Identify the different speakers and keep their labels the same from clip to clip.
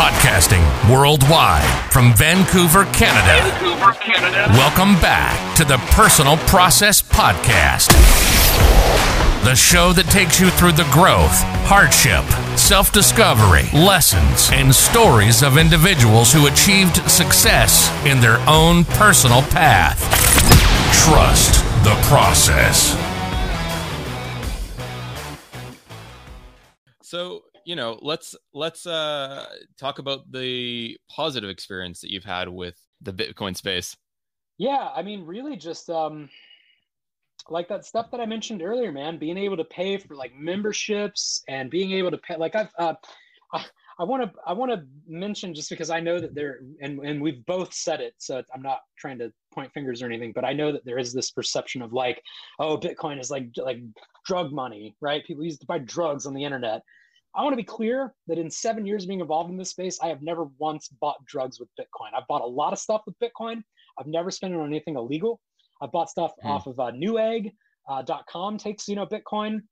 Speaker 1: Podcasting worldwide from Vancouver, Canada.
Speaker 2: Vancouver, Canada.
Speaker 1: Welcome back to the Personal Process Podcast. The show that takes you through the growth, hardship, self discovery, lessons, and stories of individuals who achieved success in their own personal path. Trust the process.
Speaker 3: So, you know, let's let's uh talk about the positive experience that you've had with the Bitcoin space.
Speaker 4: Yeah, I mean, really just um like that stuff that I mentioned earlier, man, being able to pay for like memberships and being able to pay like I've uh I want to I want to mention just because I know that there and and we've both said it, so I'm not trying to point fingers or anything, but I know that there is this perception of like, oh, Bitcoin is like like drug money, right? People use to buy drugs on the internet. I want to be clear that in seven years being involved in this space, I have never once bought drugs with Bitcoin. I've bought a lot of stuff with Bitcoin. I've never spent it on anything illegal. I've bought stuff
Speaker 3: Hmm.
Speaker 4: off of uh, Newegg.com takes you know Bitcoin.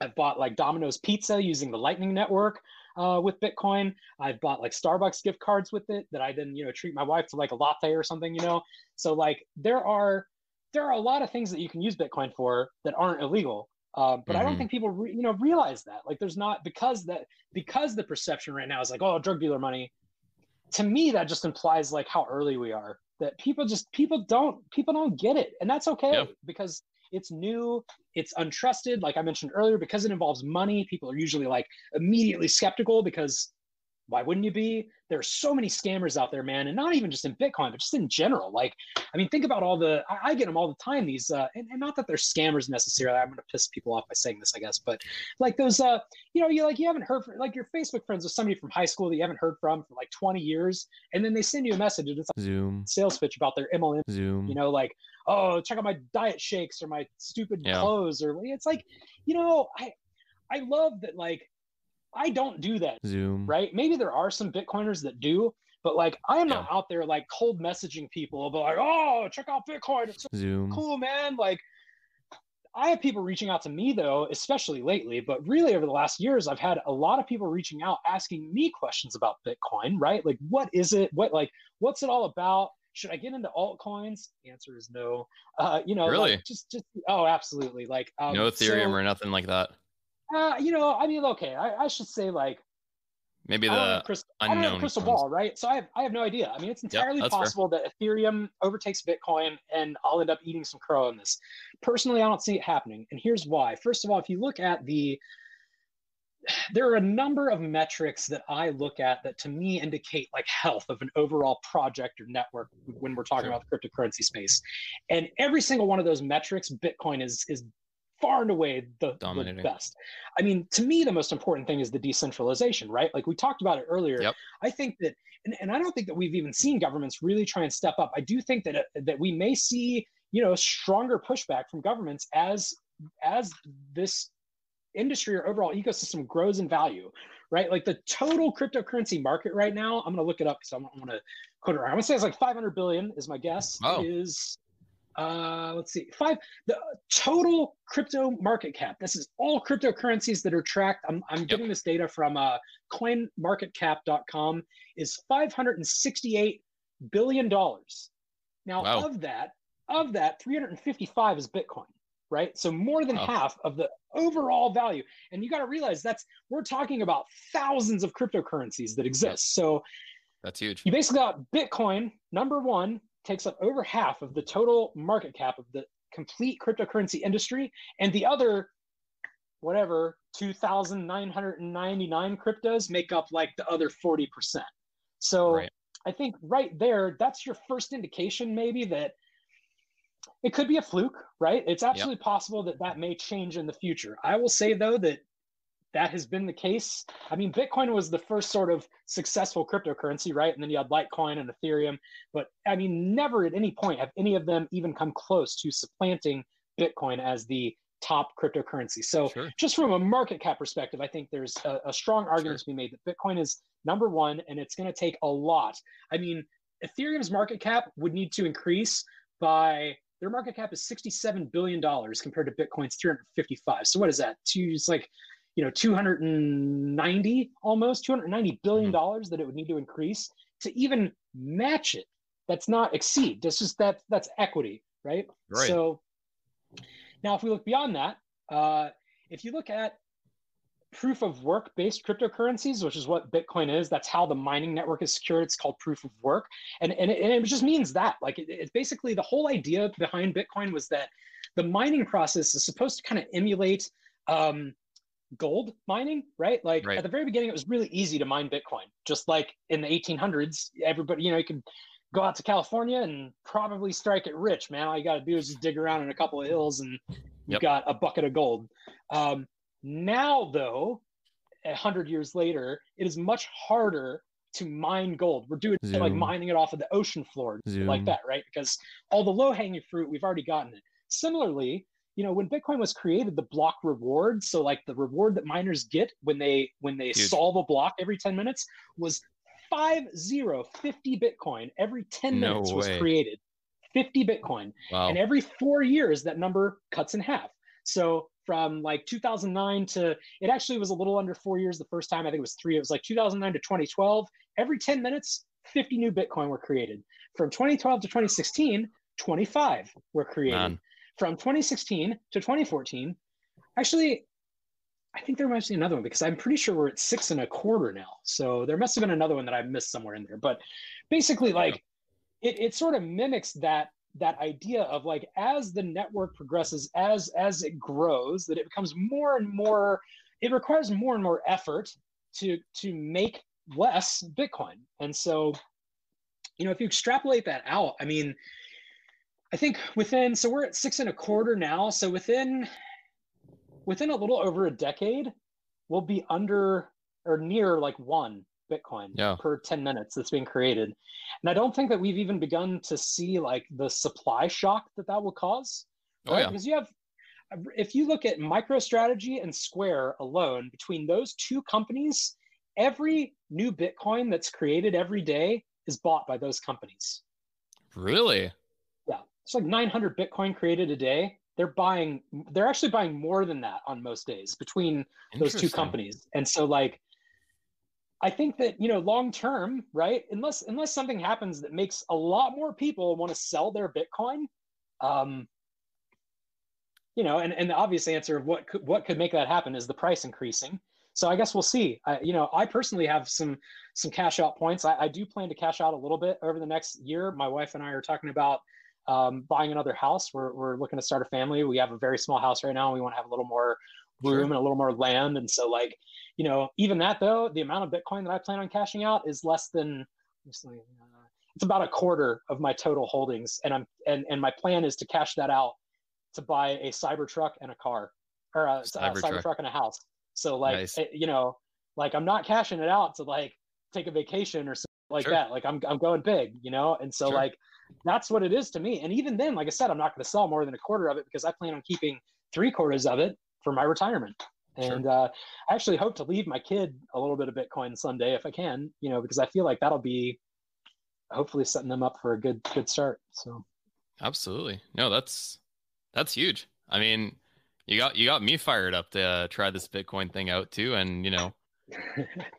Speaker 4: I've bought like Domino's Pizza using the Lightning Network uh, with Bitcoin. I've bought like Starbucks gift cards with it that I then you know treat my wife to like a latte or something. You know, so like there are there are a lot of things that you can use Bitcoin for that aren't illegal. Uh, but I don't
Speaker 3: Mhm.
Speaker 4: think people re- you know realize that like there's not because that because the perception right now is like oh drug dealer money. To me, that just implies like how early we are. That people just people don't people don't get it, and that's okay
Speaker 3: Yep.
Speaker 4: because it's new, it's untrusted. Like I mentioned earlier, because it involves money, people are usually like immediately skeptical because why wouldn't you be? There are so many scammers out there, man, and not even just in Bitcoin, but just in general. Like, I mean, think about all the I, I get them all the time. These, uh, and, and not that they're scammers necessarily. I'm going to piss people off by saying this, I guess, but like those, uh, you know, you like you haven't heard from like your Facebook friends with somebody from high school that you haven't heard from for like 20 years, and then they send you a message and it's like
Speaker 3: Zoom,
Speaker 4: sales pitch about their MLM
Speaker 3: Zoom.
Speaker 4: you know like oh check out my diet shakes or my stupid
Speaker 3: Yeah.
Speaker 4: clothes or it's like you know i i love that like i don't do that
Speaker 3: Zoom.
Speaker 4: right? Maybe there are some bitcoiners that do but like i am not out there like cold messaging people about like oh check out bitcoin it's so
Speaker 3: Zoom.
Speaker 4: cool man. Like i have people reaching out to me though especially lately but really over the last years i've had a lot of people reaching out asking me questions about bitcoin right? Like what is it? What like what's it all about? Should i get into altcoins? The answer is no. Uh you know like,
Speaker 3: Really?
Speaker 4: just just oh absolutely. Like um,
Speaker 3: no Ethereum
Speaker 4: so,
Speaker 3: or nothing like that.
Speaker 4: Uh you know i mean okay i, I should say like
Speaker 3: Maybe
Speaker 4: I don't have a
Speaker 3: the
Speaker 4: crystal, I don't have crystal
Speaker 3: ones.
Speaker 4: ball, right? So I have, I have no idea. I mean, it's entirely
Speaker 3: fair.
Speaker 4: possible that Ethereum overtakes Bitcoin and I'll end up eating some crow on this. Personally, I don't see it happening. And here's why. First of all, if you look at the, there are a number of metrics that I look at that to me indicate like health of an overall project or network when we're talking
Speaker 3: Sure.
Speaker 4: about the cryptocurrency space. And every single one of those metrics, Bitcoin is, is far and away the, the best. I mean, to me, the most important thing is the decentralization, right? Like we talked about it earlier.
Speaker 3: Yep.
Speaker 4: I think that, and, and I don't think that we've even seen governments really try and step up. I do think that uh, that we may see, you know, stronger pushback from governments as as this industry or overall ecosystem grows in value, right? Like the total cryptocurrency market right now, I'm going to look it up because I don't want to quote it. wrong. I'm going to say it's like 500 billion is my guess.
Speaker 3: Wow.
Speaker 4: Is uh, let's see, five the total crypto market cap. This is all cryptocurrencies that are tracked. I'm, I'm getting this data from uh, CoinMarketCap.com. Is 568 billion dollars. Now,
Speaker 3: Wow.
Speaker 4: of that, of that, 355 is Bitcoin, right? So more than
Speaker 3: Wow.
Speaker 4: half of the overall value. And you got to realize that's we're talking about thousands of cryptocurrencies that exist. So
Speaker 3: That's huge.
Speaker 4: you basically got Bitcoin, number one, takes up over half of the total market cap of the complete cryptocurrency industry, and the other, whatever, 2,999 cryptos make up like the other 40%. So
Speaker 3: Right.
Speaker 4: I think right there, that's your first indication, maybe that it could be a fluke, right? It's absolutely possible that that may change in the future. I will say, though, that that has been the case. I mean, Bitcoin was the first sort of successful cryptocurrency, right? And then you had Litecoin and Ethereum. But I mean, never at any point have any of them even come close to supplanting Bitcoin as the top cryptocurrency. So,
Speaker 3: Sure.
Speaker 4: just from a market cap perspective, I think there's a, a strong argument to be made that Bitcoin is number one, and it's going to take a lot. I mean, Ethereum's market cap would need to increase by their market cap is $67 billion compared to Bitcoin's 355. So what is that? Two, it's like, you know 290 almost 290 billion
Speaker 3: Mm-hmm.
Speaker 4: dollars that it would need to increase to even match it. That's not exceed. That's just that that's equity right,
Speaker 3: Right.
Speaker 4: so now if we look beyond that uh, if you look at proof of work based cryptocurrencies which is what bitcoin is that's how the mining network is secured. It's called proof of work. And and it, and it just means that like it, it's basically the whole idea behind bitcoin was that the mining process is supposed to kind of emulate um, gold mining, right? Like
Speaker 3: Right.
Speaker 4: at the very beginning, it was really easy to mine Bitcoin. Just like in the 1800s, everybody, you know, you could go out to California and probably strike it rich, man. All you got to do is just dig around in a couple of hills and you've
Speaker 3: Yep.
Speaker 4: got a bucket of gold. Um, now, though, a hundred years later, it is much harder to mine gold. We're doing it like mining it off of the ocean floor, like that, right? Because all the low hanging fruit, we've already gotten it. Similarly, you know, when Bitcoin was created, the block reward, so like the reward that miners get when they when they
Speaker 3: Huge.
Speaker 4: solve a block every 10 minutes was five zero 50 Bitcoin every 10
Speaker 3: No
Speaker 4: minutes was created. 50 Bitcoin.
Speaker 3: Wow.
Speaker 4: And every four years, that number cuts in half. So from like 2009 to, it actually was a little under four years the first time. I think it was three. It was like 2009 to 2012. Every 10 minutes, 50 new Bitcoin were created. From 2012 to 2016, 25 were created.
Speaker 3: Man.
Speaker 4: From 2016 to 2014, actually, I think there might be another one because I'm pretty sure we're at six and a quarter now. So there must have been another one that I missed somewhere in there. But basically, like it, it sort of mimics that that idea of like as the network progresses, as as it grows, that it becomes more and more, it requires more and more effort to to make less Bitcoin. And so, you know, if you extrapolate that out, I mean, I think within so we're at six and a quarter now. So within within a little over a decade, we'll be under or near like one Bitcoin
Speaker 3: Yeah.
Speaker 4: per 10 minutes that's being created. And I don't think that we've even begun to see like the supply shock that that will cause.
Speaker 3: Oh
Speaker 4: right?
Speaker 3: yeah.
Speaker 4: Because you have, if you look at MicroStrategy and Square alone, between those two companies, every new Bitcoin that's created every day is bought by those companies.
Speaker 3: Really?
Speaker 4: It's like 900 Bitcoin created a day. They're buying, they're actually buying more than that on most days between those two companies. And so, like, I think that you know, long term, right? Unless unless something happens that makes a lot more people want to sell their Bitcoin, um, you know, and, and the obvious answer of what could what could make that happen is the price increasing. So I guess we'll see. I, you know, I personally have some some cash out points. I, I do plan to cash out a little bit over the next year. My wife and I are talking about um, buying another house. We're we're looking to start a family. We have a very small house right now. And we want to have a little more room
Speaker 3: Sure.
Speaker 4: and a little more land. And so, like, you know, even that though, the amount of Bitcoin that I plan on cashing out is less than. uh, It's about a quarter of my total holdings, and I'm and and my plan is to cash that out to buy a Cybertruck and a car, or a, a
Speaker 3: Cybertruck.
Speaker 4: Cybertruck and a house. So like,
Speaker 3: Nice.
Speaker 4: it- you know, like I'm not cashing it out to like take a vacation or something like
Speaker 3: Sure.
Speaker 4: that. Like I'm I'm going big, you know, and so
Speaker 3: Sure.
Speaker 4: like that's what it is to me. And even then, like I said, I'm not going to sell more than a quarter of it because I plan on keeping three quarters of it for my retirement.
Speaker 3: Sure.
Speaker 4: And uh, I actually hope to leave my kid a little bit of Bitcoin someday if I can, you know, because I feel like that'll be hopefully setting them up for a good good start. So
Speaker 3: Absolutely. No, that's that's huge. I mean, you got you got me fired up to uh, try this Bitcoin thing out too, and you know,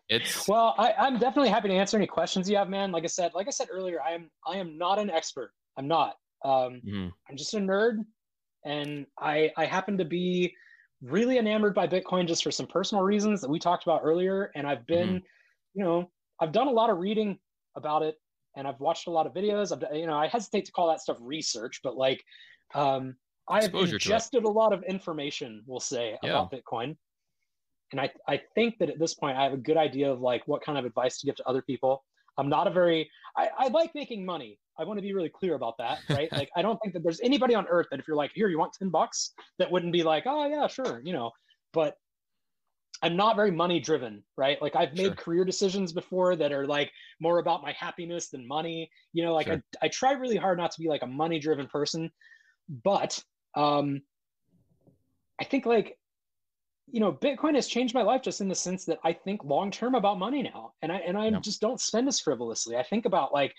Speaker 3: it's
Speaker 4: well, I, I'm definitely happy to answer any questions you have, man. Like I said, like I said earlier, I am I am not an expert. I'm not. Um,
Speaker 3: Mhm.
Speaker 4: I'm just a nerd, and I I happen to be really enamored by Bitcoin just for some personal reasons that we talked about earlier. And I've been, you know, I've done a lot of reading about it, and I've watched a lot of videos. I've you know I hesitate to call that stuff research, but like, um, I have
Speaker 3: Exposure to it.
Speaker 4: ingested a lot of information. We'll say about Bitcoin. And I, I think that at this point I have a good idea of like what kind of advice to give to other people. I'm not a very I, I like making money. I want to be really clear about that, right? like I don't think that there's anybody on earth that if you're like, here, you want 10 bucks, that wouldn't be like, oh yeah, sure, you know. But I'm not very money driven, right? Like I've made
Speaker 3: Sure.
Speaker 4: career decisions before that are like more about my happiness than money. You know, like
Speaker 3: Sure.
Speaker 4: I, I try really hard not to be like a money driven person, but um I think like you know, Bitcoin has changed my life just in the sense that I think long term about money now, and I and I
Speaker 3: Yeah.
Speaker 4: just don't spend as frivolously. I think about like,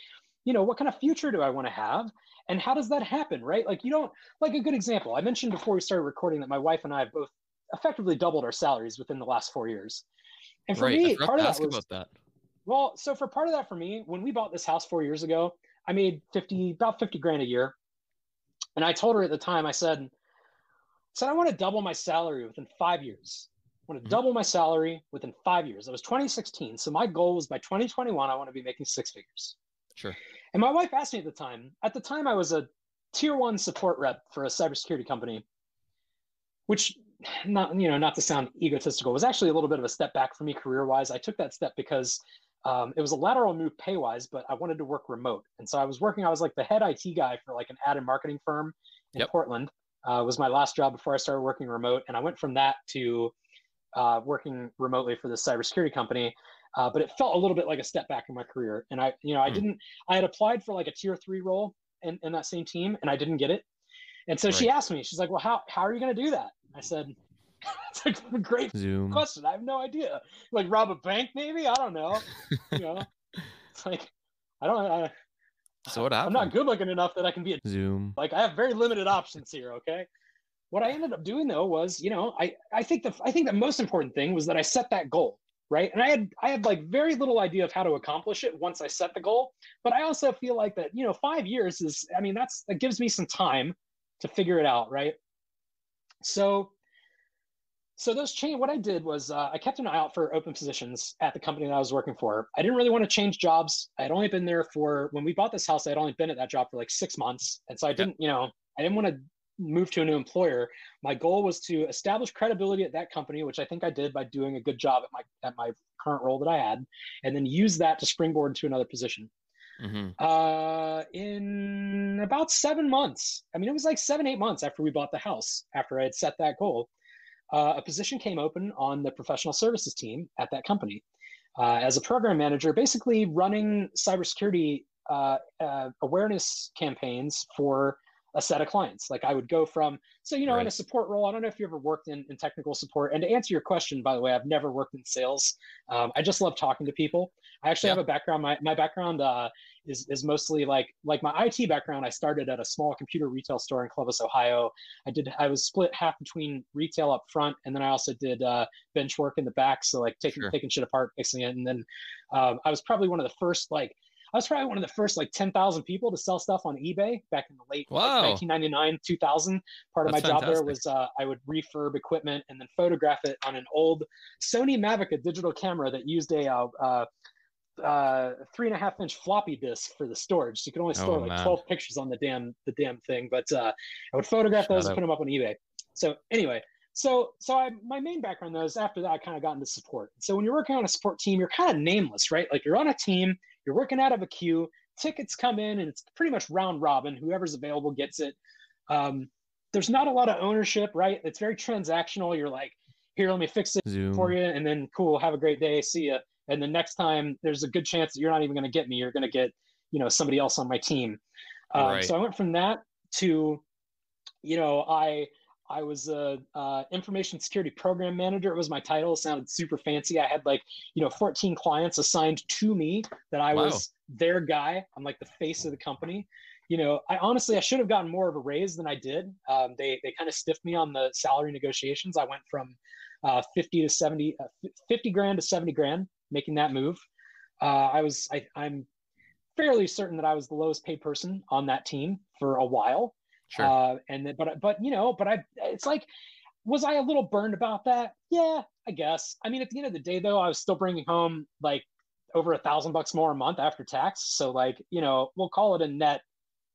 Speaker 4: you know, what kind of future do I want to have, and how does that happen, right? Like you don't like a good example. I mentioned before we started recording that my wife and I have both effectively doubled our salaries within the last four years. And for
Speaker 3: right.
Speaker 4: me, part of
Speaker 3: ask
Speaker 4: that was
Speaker 3: about that.
Speaker 4: well, so for part of that for me, when we bought this house four years ago, I made 50 about 50 grand a year. And I told her at the time, I said, said I want to double my salary within five years. I want to
Speaker 3: Mhm.
Speaker 4: double my salary within five years. It was 2016. So my goal was by 2021, I want to be making six figures.
Speaker 3: Sure.
Speaker 4: And my wife asked me at the time, at the time I was a tier one support rep for a cybersecurity company, which not, you know, not to sound egotistical, was actually a little bit of a step back for me career wise. I took that step because um, it was a lateral move pay wise, but I wanted to work remote. And so I was working, I was like the head IT guy for like an ad and marketing firm in
Speaker 3: Yep.
Speaker 4: Portland, uh, was my last job before I started working remote. And I went from that to uh, working remotely for this cybersecurity company. Uh, but it felt a little bit like a step back in my career. And I, you know, I
Speaker 3: Hmm.
Speaker 4: didn't, I had applied for like a tier three role in, in that same team and I didn't get it. And so she asked me, she's like, well, how, how are you going to do that? I said, it's like a great
Speaker 3: Zoom.
Speaker 4: question. I have no idea. Like rob a bank, maybe? I don't know. You know, it's like, I don't, I,
Speaker 3: So what
Speaker 4: I'm not good looking enough that I can be a
Speaker 3: Zoom.
Speaker 4: like I have very limited options here. Okay. What I ended up doing though was, you know, I I think the I think the most important thing was that I set that goal, right? And I had I had like very little idea of how to accomplish it once I set the goal. But I also feel like that, you know, five years is, I mean, that's that gives me some time to figure it out, right? So so those change what i did was uh, i kept an eye out for open positions at the company that i was working for. I didn't really want to change jobs. I had only been there for when we bought this house i had only been at that job for like six months. And so i didn't you know i didn't want to move to a new employer. My goal was to establish credibility at that company which i think i did by doing a good job at my at my current role that i had and then use that to springboard to another position.
Speaker 3: Hmm
Speaker 4: uh, in about seven months. I mean, it was like seven, eight months after we bought the house, after I had set that goal. Uh, a position came open on the professional services team at that company uh, as a program manager, basically running cybersecurity uh, uh, awareness campaigns for a set of clients. Like I would go from, so, you know, in a support role, I don't know if you ever worked in, in technical support. And to answer your question, by the way, I've never worked in sales. Um, I just love talking to people. I actually
Speaker 3: Yeah.
Speaker 4: have a background. My, my background uh, is, is mostly like like my IT background. I started at a small computer retail store in Columbus, Ohio. I did I was split half between retail up front, and then I also did uh, bench work in the back. So like taking
Speaker 3: Sure.
Speaker 4: taking shit apart, fixing it, and then um, I was probably one of the first like I was probably one of the first like ten thousand people to sell stuff on eBay back in the late like, 1999 2000. Part of
Speaker 3: That's
Speaker 4: my job there was uh, I would refurb equipment and then photograph it on an old Sony Mavica digital camera that used a uh, uh, uh, three and a half inch floppy disk for the storage. So you could only store
Speaker 3: Oh,
Speaker 4: like
Speaker 3: man.
Speaker 4: 12 pictures on the damn the damn thing. But uh, I would photograph
Speaker 3: Shout
Speaker 4: those and put them up on eBay. So anyway, so so I my main background though is after that I kind of got into support. So when you're working on a support team, you're kind of nameless, right? Like you're on a team, you're working out of a queue, tickets come in, and it's pretty much round robin. Whoever's available gets it. Um, there's not a lot of ownership, right? It's very transactional. You're like, here, let me fix it
Speaker 3: Zoom.
Speaker 4: for you, and then cool, have a great day, see ya. And the next time, there's a good chance that you're not even going to get me. You're going to get, you know, somebody else on my team. Um,
Speaker 3: Right.
Speaker 4: So I went from that to, you know, I I was a uh, information security program manager. It was my title. It sounded super fancy. I had like, you know, 14 clients assigned to me that I
Speaker 3: Wow.
Speaker 4: was their guy. I'm like the face of the company. You know, I honestly I should have gotten more of a raise than I did. Um, they they kind of stiffed me on the salary negotiations. I went from uh, 50 to 70, uh, 50 grand to 70 grand, making that move. Uh, I was I, I'm fairly certain that I was the lowest paid person on that team for a while.
Speaker 3: Sure.
Speaker 4: Uh, and then, but but you know, but I it's like, was I a little burned about that? Yeah, I guess. I mean, at the end of the day, though, I was still bringing home like over a thousand bucks more a month after tax. So like, you know, we'll call it a net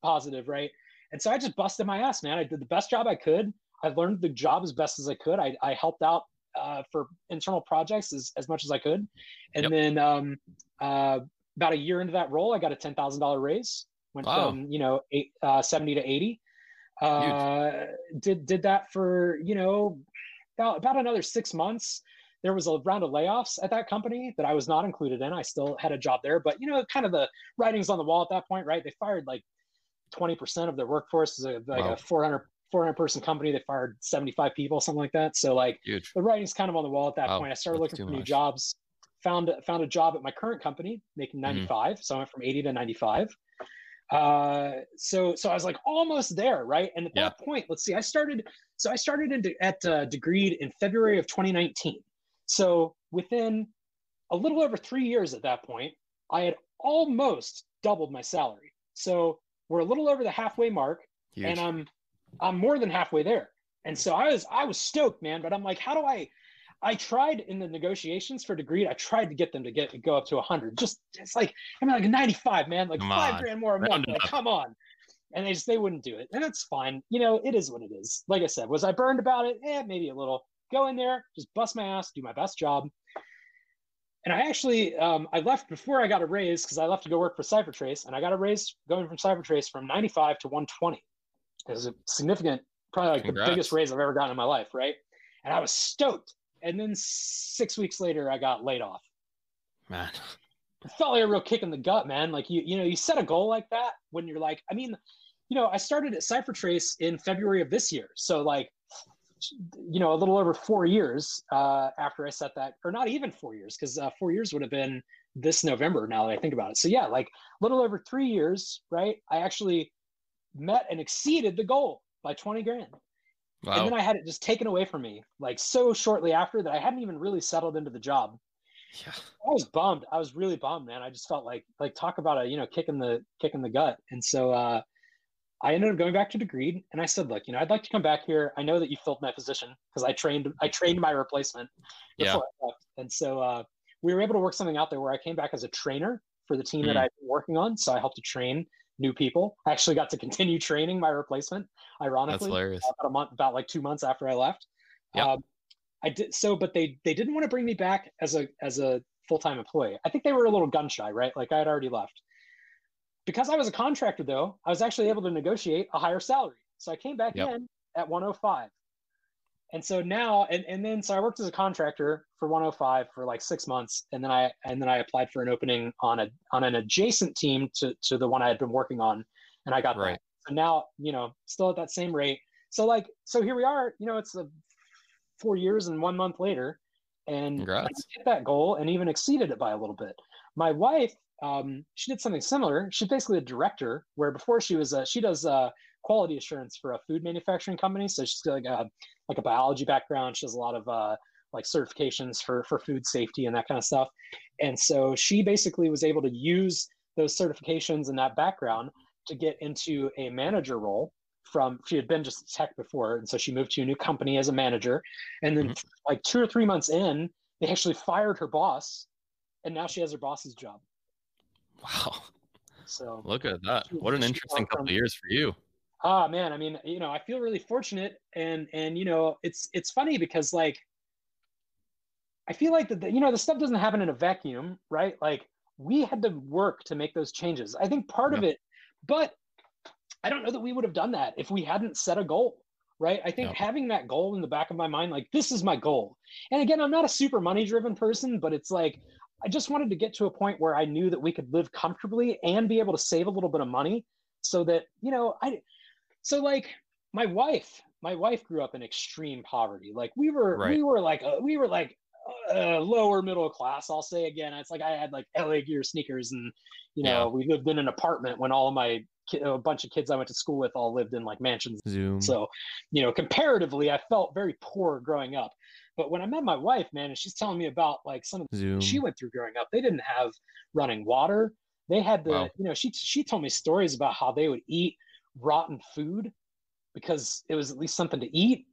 Speaker 4: positive, right? And so I just busted my ass, man. I did the best job I could. I learned the job as best as I could. I, I helped out uh, for internal projects as, as much as I could. And
Speaker 3: Yep.
Speaker 4: then um, uh, about a year into that role, I got a $10,000 raise. Went
Speaker 3: Wow.
Speaker 4: from, you know, eight, uh, 70 to 80. Uh, did, did that for, you know, about, about another six months. There was a round of layoffs at that company that I was not included in. I still had a job there, but you know, kind of the writings on the wall at that point, right? They fired like 20% of their workforce is a, like
Speaker 3: Wow.
Speaker 4: a 400, 400 person company. They fired 75 people, something like that. So like
Speaker 3: Huge.
Speaker 4: the writing's kind of on the wall at that
Speaker 3: Wow,
Speaker 4: point. I started looking for new
Speaker 3: much.
Speaker 4: jobs. Found found a job at my current company making
Speaker 3: Mhm.
Speaker 4: 95. So I went from 80 to 95. uh, so so I was like almost there, right? And at
Speaker 3: Yeah.
Speaker 4: that point, let's see, I started. So I started into, at uh, Degreed in February of 2019. So within a little over three years at that point, I had almost doubled my salary. So we're a little over the halfway mark,
Speaker 3: Huge.
Speaker 4: and I'm I'm more than halfway there. And so I was I was stoked, man. But I'm like, how do I? I tried in the negotiations for Degreed. I tried to get them to get go up to 100. Just it's like I mean, like 95, man. Like
Speaker 3: Come
Speaker 4: five
Speaker 3: on.
Speaker 4: grand more a month. Like, come on. And they just they wouldn't do it, and that's fine. You know, it is what it is. Like I said, was I burned about it? Eh, maybe a little. Go in there, just bust my ass, do my best job. And I actually um, I left before I got a raise because I left to go work for CipherTrace, and I got a raise going from CipherTrace from 95 to 120. It was a significant, probably like
Speaker 3: Congrats.
Speaker 4: the biggest raise I've ever gotten in my life, right? And I was stoked. And then six weeks later, I got laid off.
Speaker 3: Man.
Speaker 4: It felt like a real kick in the gut, man. Like you, you know, you set a goal like that when you're like, I mean, you know, I started at CipherTrace in February of this year, so like, you know, a little over four years uh, after I set that, or not even four years, because uh, four years would have been this November. Now that I think about it, so yeah, like a little over three years, right? I actually met and exceeded the goal by twenty grand. And then I had it just taken away from me, like so shortly after that I hadn't even really settled into the job.
Speaker 3: Yeah.
Speaker 4: I was bummed. I was really bummed, man. I just felt like like talk about a you know kick in the kick in the gut. And so uh, I ended up going back to Degreed, and I said, look, you know, I'd like to come back here. I know that you filled my position because I trained I trained my replacement
Speaker 3: Yeah.
Speaker 4: I left. And so uh, we were able to work something out there where I came back as a trainer for the team that
Speaker 3: Mm.
Speaker 4: I've been working on. So I helped to train new people. I actually got to continue training my replacement,
Speaker 3: That's
Speaker 4: ironically
Speaker 3: hilarious.
Speaker 4: about a month, about like two months after I left.
Speaker 3: Yep.
Speaker 4: Um, I did so, but they they didn't want to bring me back as a as a full time employee. I think they were a little gun shy, right? Like I had already left. Because I was a contractor, though, I was actually able to negotiate a higher salary. So I came back
Speaker 3: Yep.
Speaker 4: in at 105. And so now, and, and then so I worked as a contractor for 105 for like six months, and then I and then I applied for an opening on a on an adjacent team to to the one I had been working on, and I got
Speaker 3: Right.
Speaker 4: that. So now, you know, still at that same rate. So like, so here we are. You know, it's a four years and one month later, and
Speaker 3: Congrats.
Speaker 4: hit that goal and even exceeded it by a little bit. My wife, um, she did something similar. She's basically a director, where before she was, a, she does uh, quality assurance for a food manufacturing company. So she's got like a like a biology background. She has a lot of uh, like certifications for for food safety and that kind of stuff. And so she basically was able to use those certifications and that background to get into a manager role from she had been just a tech before and so she moved to a new company as a manager and then like two or three months in they actually fired her boss and now she has her boss's job
Speaker 3: Wow.
Speaker 4: so
Speaker 3: Look at that.
Speaker 4: She-
Speaker 3: What an interesting couple
Speaker 4: from-
Speaker 3: of years for you.
Speaker 4: Ah man i mean you know i feel really fortunate and and you know it's it's funny because like i feel like that you know the stuff doesn't happen in a vacuum right? Like we had to work to make those changes. I think part of it but i don't know that we would have done that if we hadn't set a goal right? I think
Speaker 3: Yeah.
Speaker 4: having that goal in the back of my mind like this is my goal. And again i'm not a super money driven person but it's like i just wanted to get to a point where i knew that we could live comfortably and be able to save a little bit of money so that you know i so like my wife my wife grew up in extreme poverty like we were
Speaker 3: Right.
Speaker 4: we were like uh, we were like uh, lower middle class i'll say again it's like i had like la gear sneakers and you know
Speaker 3: Yeah.
Speaker 4: we lived in an apartment when all of my ki- a bunch of kids i went to school with all lived in like mansions
Speaker 3: Zoom.
Speaker 4: so, you know, comparatively, I felt very poor growing up. But when I met my wife, man, and she's telling me about like some of the
Speaker 3: Zoom.
Speaker 4: she went through growing up, they didn't have running water. They had the,
Speaker 3: Wow.
Speaker 4: you know, she she told me stories about how they would eat rotten food because it was at least something to eat.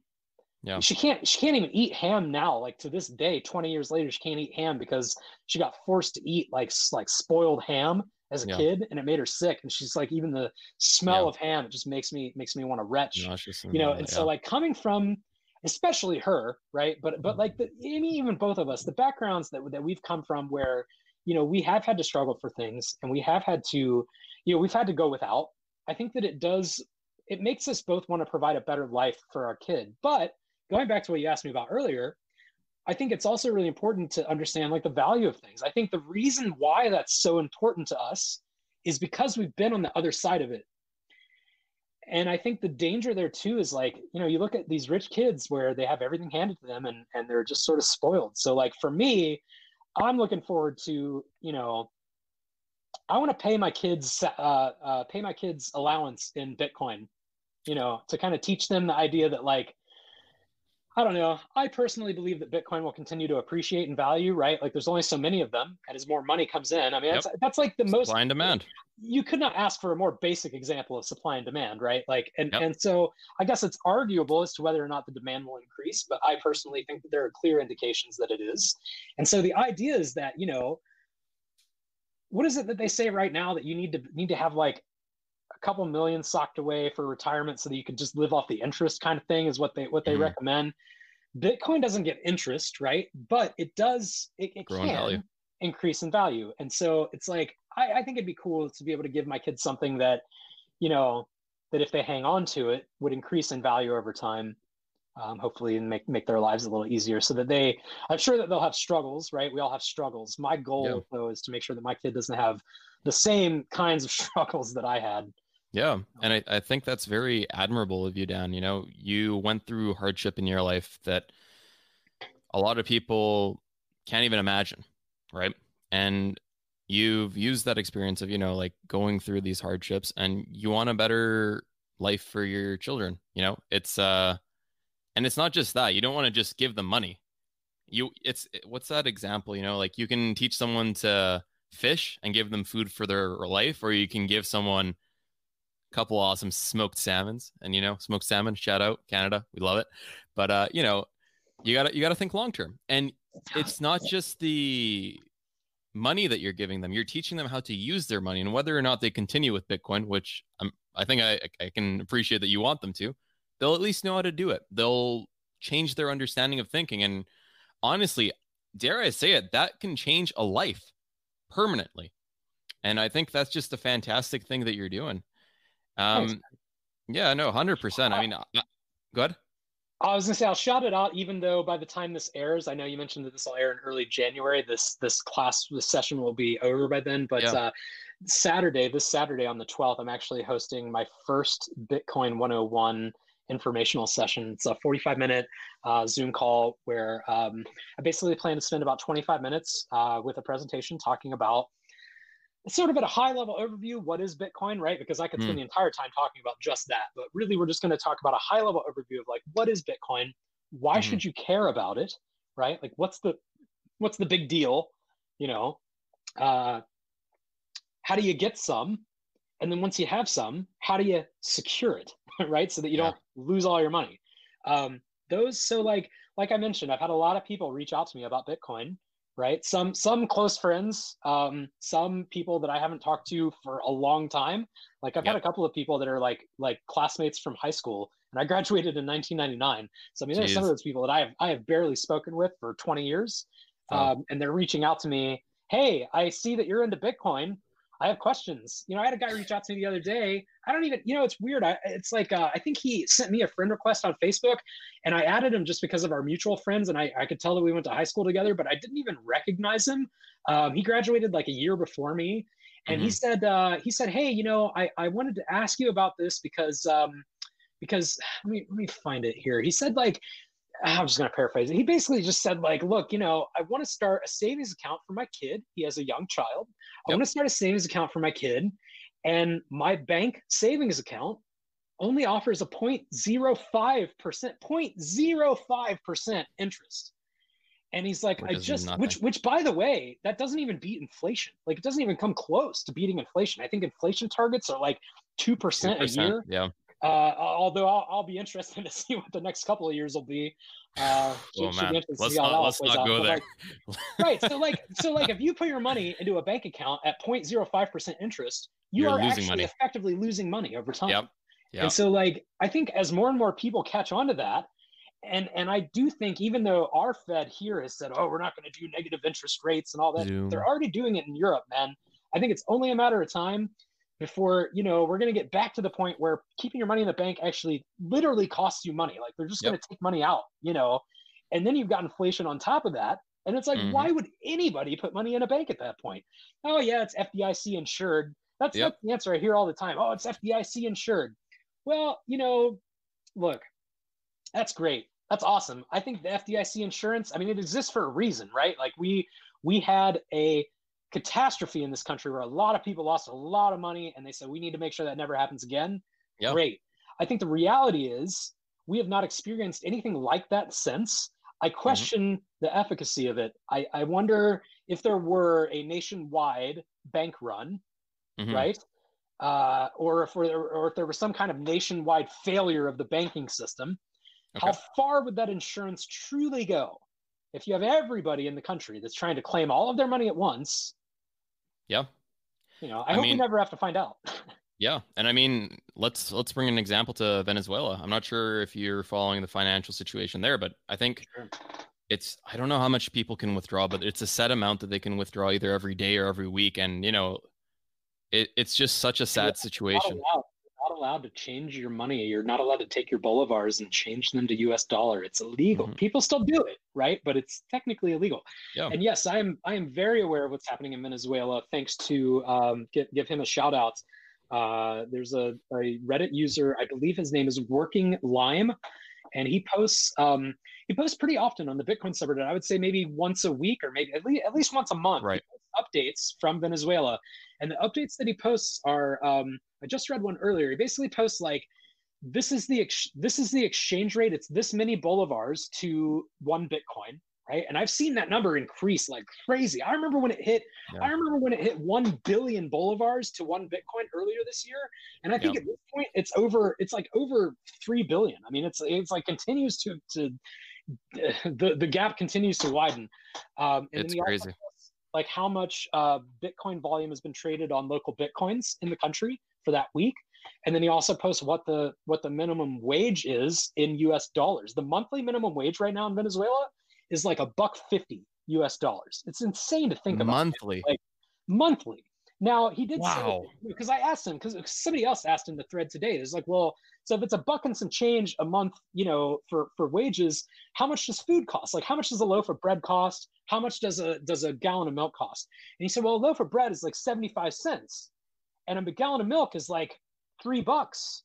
Speaker 3: Yeah.
Speaker 4: She can't she can't even eat ham now. Like to this day, 20 years later, she can't eat ham because she got forced to eat like like spoiled ham as a
Speaker 3: Yeah.
Speaker 4: kid and it made her sick. And she's like, even the smell
Speaker 3: Yeah.
Speaker 4: of ham, it just makes me makes me want to retch
Speaker 3: Nauseous
Speaker 4: you know and
Speaker 3: yeah.
Speaker 4: so like coming from especially her right but but like the I mean, even both of us the backgrounds that that we've come from where you know we have had to struggle for things and we have had to you know we've had to go without i think that it does it makes us both want to provide a better life for our kid. But going back to what you asked me about earlier i think it's also really important to understand like the value of things. I think the reason why that's so important to us is because we've been on the other side of it. And i think the danger there too is like you know you look at these rich kids where they have everything handed to them and and they're just sort of spoiled. So like for me i'm looking forward to you know I want to pay my kids uh, uh, pay my kids allowance in Bitcoin, you know, to kind of teach them the idea that like I don't know. I personally believe that Bitcoin will continue to appreciate in value, right? Like there's only so many of them, and as more money comes in, I mean, yep. that's, that's like the most
Speaker 3: supply and demand.
Speaker 4: You could not ask for a more basic example of supply and demand, right? Like, and yep. and so I guess it's arguable as to whether or not the demand will increase, but I personally think that there are clear indications that it is. And so the idea is that you know, what is it that they say right now that you need to need to have like a couple million socked away for retirement so that you can just live off the interest kind of thing is what they what they mm-hmm. recommend bitcoin doesn't get interest right but it does it, it can value. increase in value and so it's like I, I think it'd be cool to be able to give my kids something that you know that if they hang on to it would increase in value over time um, hopefully and make make their lives a little easier so that they i'm sure that they'll have struggles right we all have struggles my goal yeah. though is to make sure that my kid doesn't have the same kinds of struggles that i had
Speaker 3: yeah. And I, I think that's very admirable of you, Dan. You know, you went through hardship in your life that a lot of people can't even imagine. Right. And you've used that experience of, you know, like going through these hardships and you want a better life for your children. You know, it's, uh, and it's not just that you don't want to just give them money. You, it's, what's that example? You know, like you can teach someone to fish and give them food for their life, or you can give someone, a couple awesome smoked salmons and you know smoked salmon shout out canada we love it but uh you know you gotta you gotta think long term and it's not just the money that you're giving them you're teaching them how to use their money and whether or not they continue with bitcoin which I'm, i think I, I can appreciate that you want them to they'll at least know how to do it they'll change their understanding of thinking and honestly dare i say it that can change a life permanently and i think that's just a fantastic thing that you're doing um, yeah, no, hundred percent. I mean, uh, good.
Speaker 4: I was gonna say I'll shout it out, even though by the time this airs, I know you mentioned that this will air in early January. This this class this session will be over by then. But yeah. uh, Saturday, this Saturday on the twelfth, I'm actually hosting my first Bitcoin 101 informational session. It's a 45 minute uh, Zoom call where um, I basically plan to spend about 25 minutes uh, with a presentation talking about sort of at a high level overview, what is Bitcoin, right? Because I could spend mm. the entire time talking about just that. But really, we're just going to talk about a high level overview of like, what is Bitcoin? Why mm-hmm. should you care about it, right? Like, what's the what's the big deal? You know, uh, how do you get some? And then once you have some, how do you secure it, right? So that you yeah. don't lose all your money. Um, those so like like I mentioned, I've had a lot of people reach out to me about Bitcoin right some some close friends um some people that i haven't talked to for a long time like i've yep. had a couple of people that are like like classmates from high school and i graduated in 1999 so i mean there's some of those people that i have i have barely spoken with for 20 years oh. um, and they're reaching out to me hey i see that you're into bitcoin I have questions. You know, I had a guy reach out to me the other day. I don't even, you know, it's weird. I, it's like, uh, I think he sent me a friend request on Facebook and I added him just because of our mutual friends. And I, I could tell that we went to high school together, but I didn't even recognize him. Um, he graduated like a year before me. And mm-hmm. he said, uh, he said, Hey, you know, I, I wanted to ask you about this because, um, because let me, let me find it here. He said like, I'm just going to paraphrase it. He basically just said, like, look, you know, I want to start a savings account for my kid. He has a young child. I yep. want to start a savings account for my kid. And my bank savings account only offers a 0.05%, 0.05% interest. And he's like, which I just, nothing. which, which by the way, that doesn't even beat inflation. Like it doesn't even come close to beating inflation. I think inflation targets are like 2%, 2% a year.
Speaker 3: Yeah.
Speaker 4: Uh, although I'll, I'll, be interested to see what the next couple of years will be. Uh,
Speaker 3: man. Let's not, let's not go there.
Speaker 4: Like, right. So like, so like if you put your money into a bank account at 0.05% interest, you You're are actually money. effectively losing money over time. Yep. Yep. And so like, I think as more and more people catch on to that, and and I do think even though our Fed here has said, oh, we're not going to do negative interest rates and all that, Zoom. they're already doing it in Europe, man. I think it's only a matter of time before you know we're going to get back to the point where keeping your money in the bank actually literally costs you money. Like they're just yep. going to take money out you know? And then you've got inflation on top of that and it's like mm-hmm. why would anybody put money in a bank at that point? Oh yeah it's fdic insured. That's, yep. that's the answer i hear all the time. Oh it's fdic insured. Well you know look that's great. That's awesome. I think the fdic insurance i mean it exists for a reason right? Like we we had a catastrophe in this country where a lot of people lost a lot of money and they said we need to make sure that never happens again. Yep. Great. I think the reality is we have not experienced anything like that since. I mm-hmm. question mm-hmm. the efficacy of it. I, I wonder if there were a nationwide bank run, mm-hmm. right? Uh, or if there, or if there was some kind of nationwide failure of the banking system, okay. how far would that insurance truly go? If you have everybody in the country that's trying to claim all of their money at once,
Speaker 3: yeah,
Speaker 4: you know, I, I hope mean, we never have to find out.
Speaker 3: yeah, and I mean, let's let's bring an example to Venezuela. I'm not sure if you're following the financial situation there, but I think sure it's I don't know how much people can withdraw, but it's a set amount that they can withdraw either every day or every week. And you know, it, it's just such a sad situation.
Speaker 4: Allowed, to change your money. You're not allowed to take your bolivars and change them to US dollar. It's illegal. Mm-hmm. People still do it, right? But it's technically illegal. Yeah. And yes, I am I am very aware of what's happening in Venezuela, thanks to um, give, give him a shout out. Uh, there's a, a Reddit user, I believe his name is Working Lime, and he posts um, he posts pretty often on the Bitcoin subreddit. I would say maybe once a week or maybe at least, at least once a month.
Speaker 3: Right.
Speaker 4: Updates from Venezuela, and the updates that he posts are. Um, I just read one earlier. He basically posts like, "This is the ex- this is the exchange rate. It's this many bolivars to one Bitcoin." right? And I've seen that number increase like crazy. I remember when it hit, yeah. I remember when it hit 1 billion bolivars to one Bitcoin earlier this year. And I think yeah. at this point it's over, it's like over 3 billion. I mean, it's, it's like continues to, to, the, the gap continues to widen. Um,
Speaker 3: and it's crazy.
Speaker 4: Like how much uh, Bitcoin volume has been traded on LocalBitcoins in the country for that week. And then he also posts what the what the minimum wage is in U.S. dollars. The monthly minimum wage right now in Venezuela is like a buck fifty U.S. dollars. It's insane to think about.
Speaker 3: Monthly.
Speaker 4: Like, monthly. Now he did wow. because I asked him because somebody else asked him the thread today. It's like, well, so if it's a buck and some change a month, you know, for for wages, how much does food cost? Like, how much does a loaf of bread cost? How much does a does a gallon of milk cost? And he said, well, a loaf of bread is like seventy five cents, and a gallon of milk is like three bucks.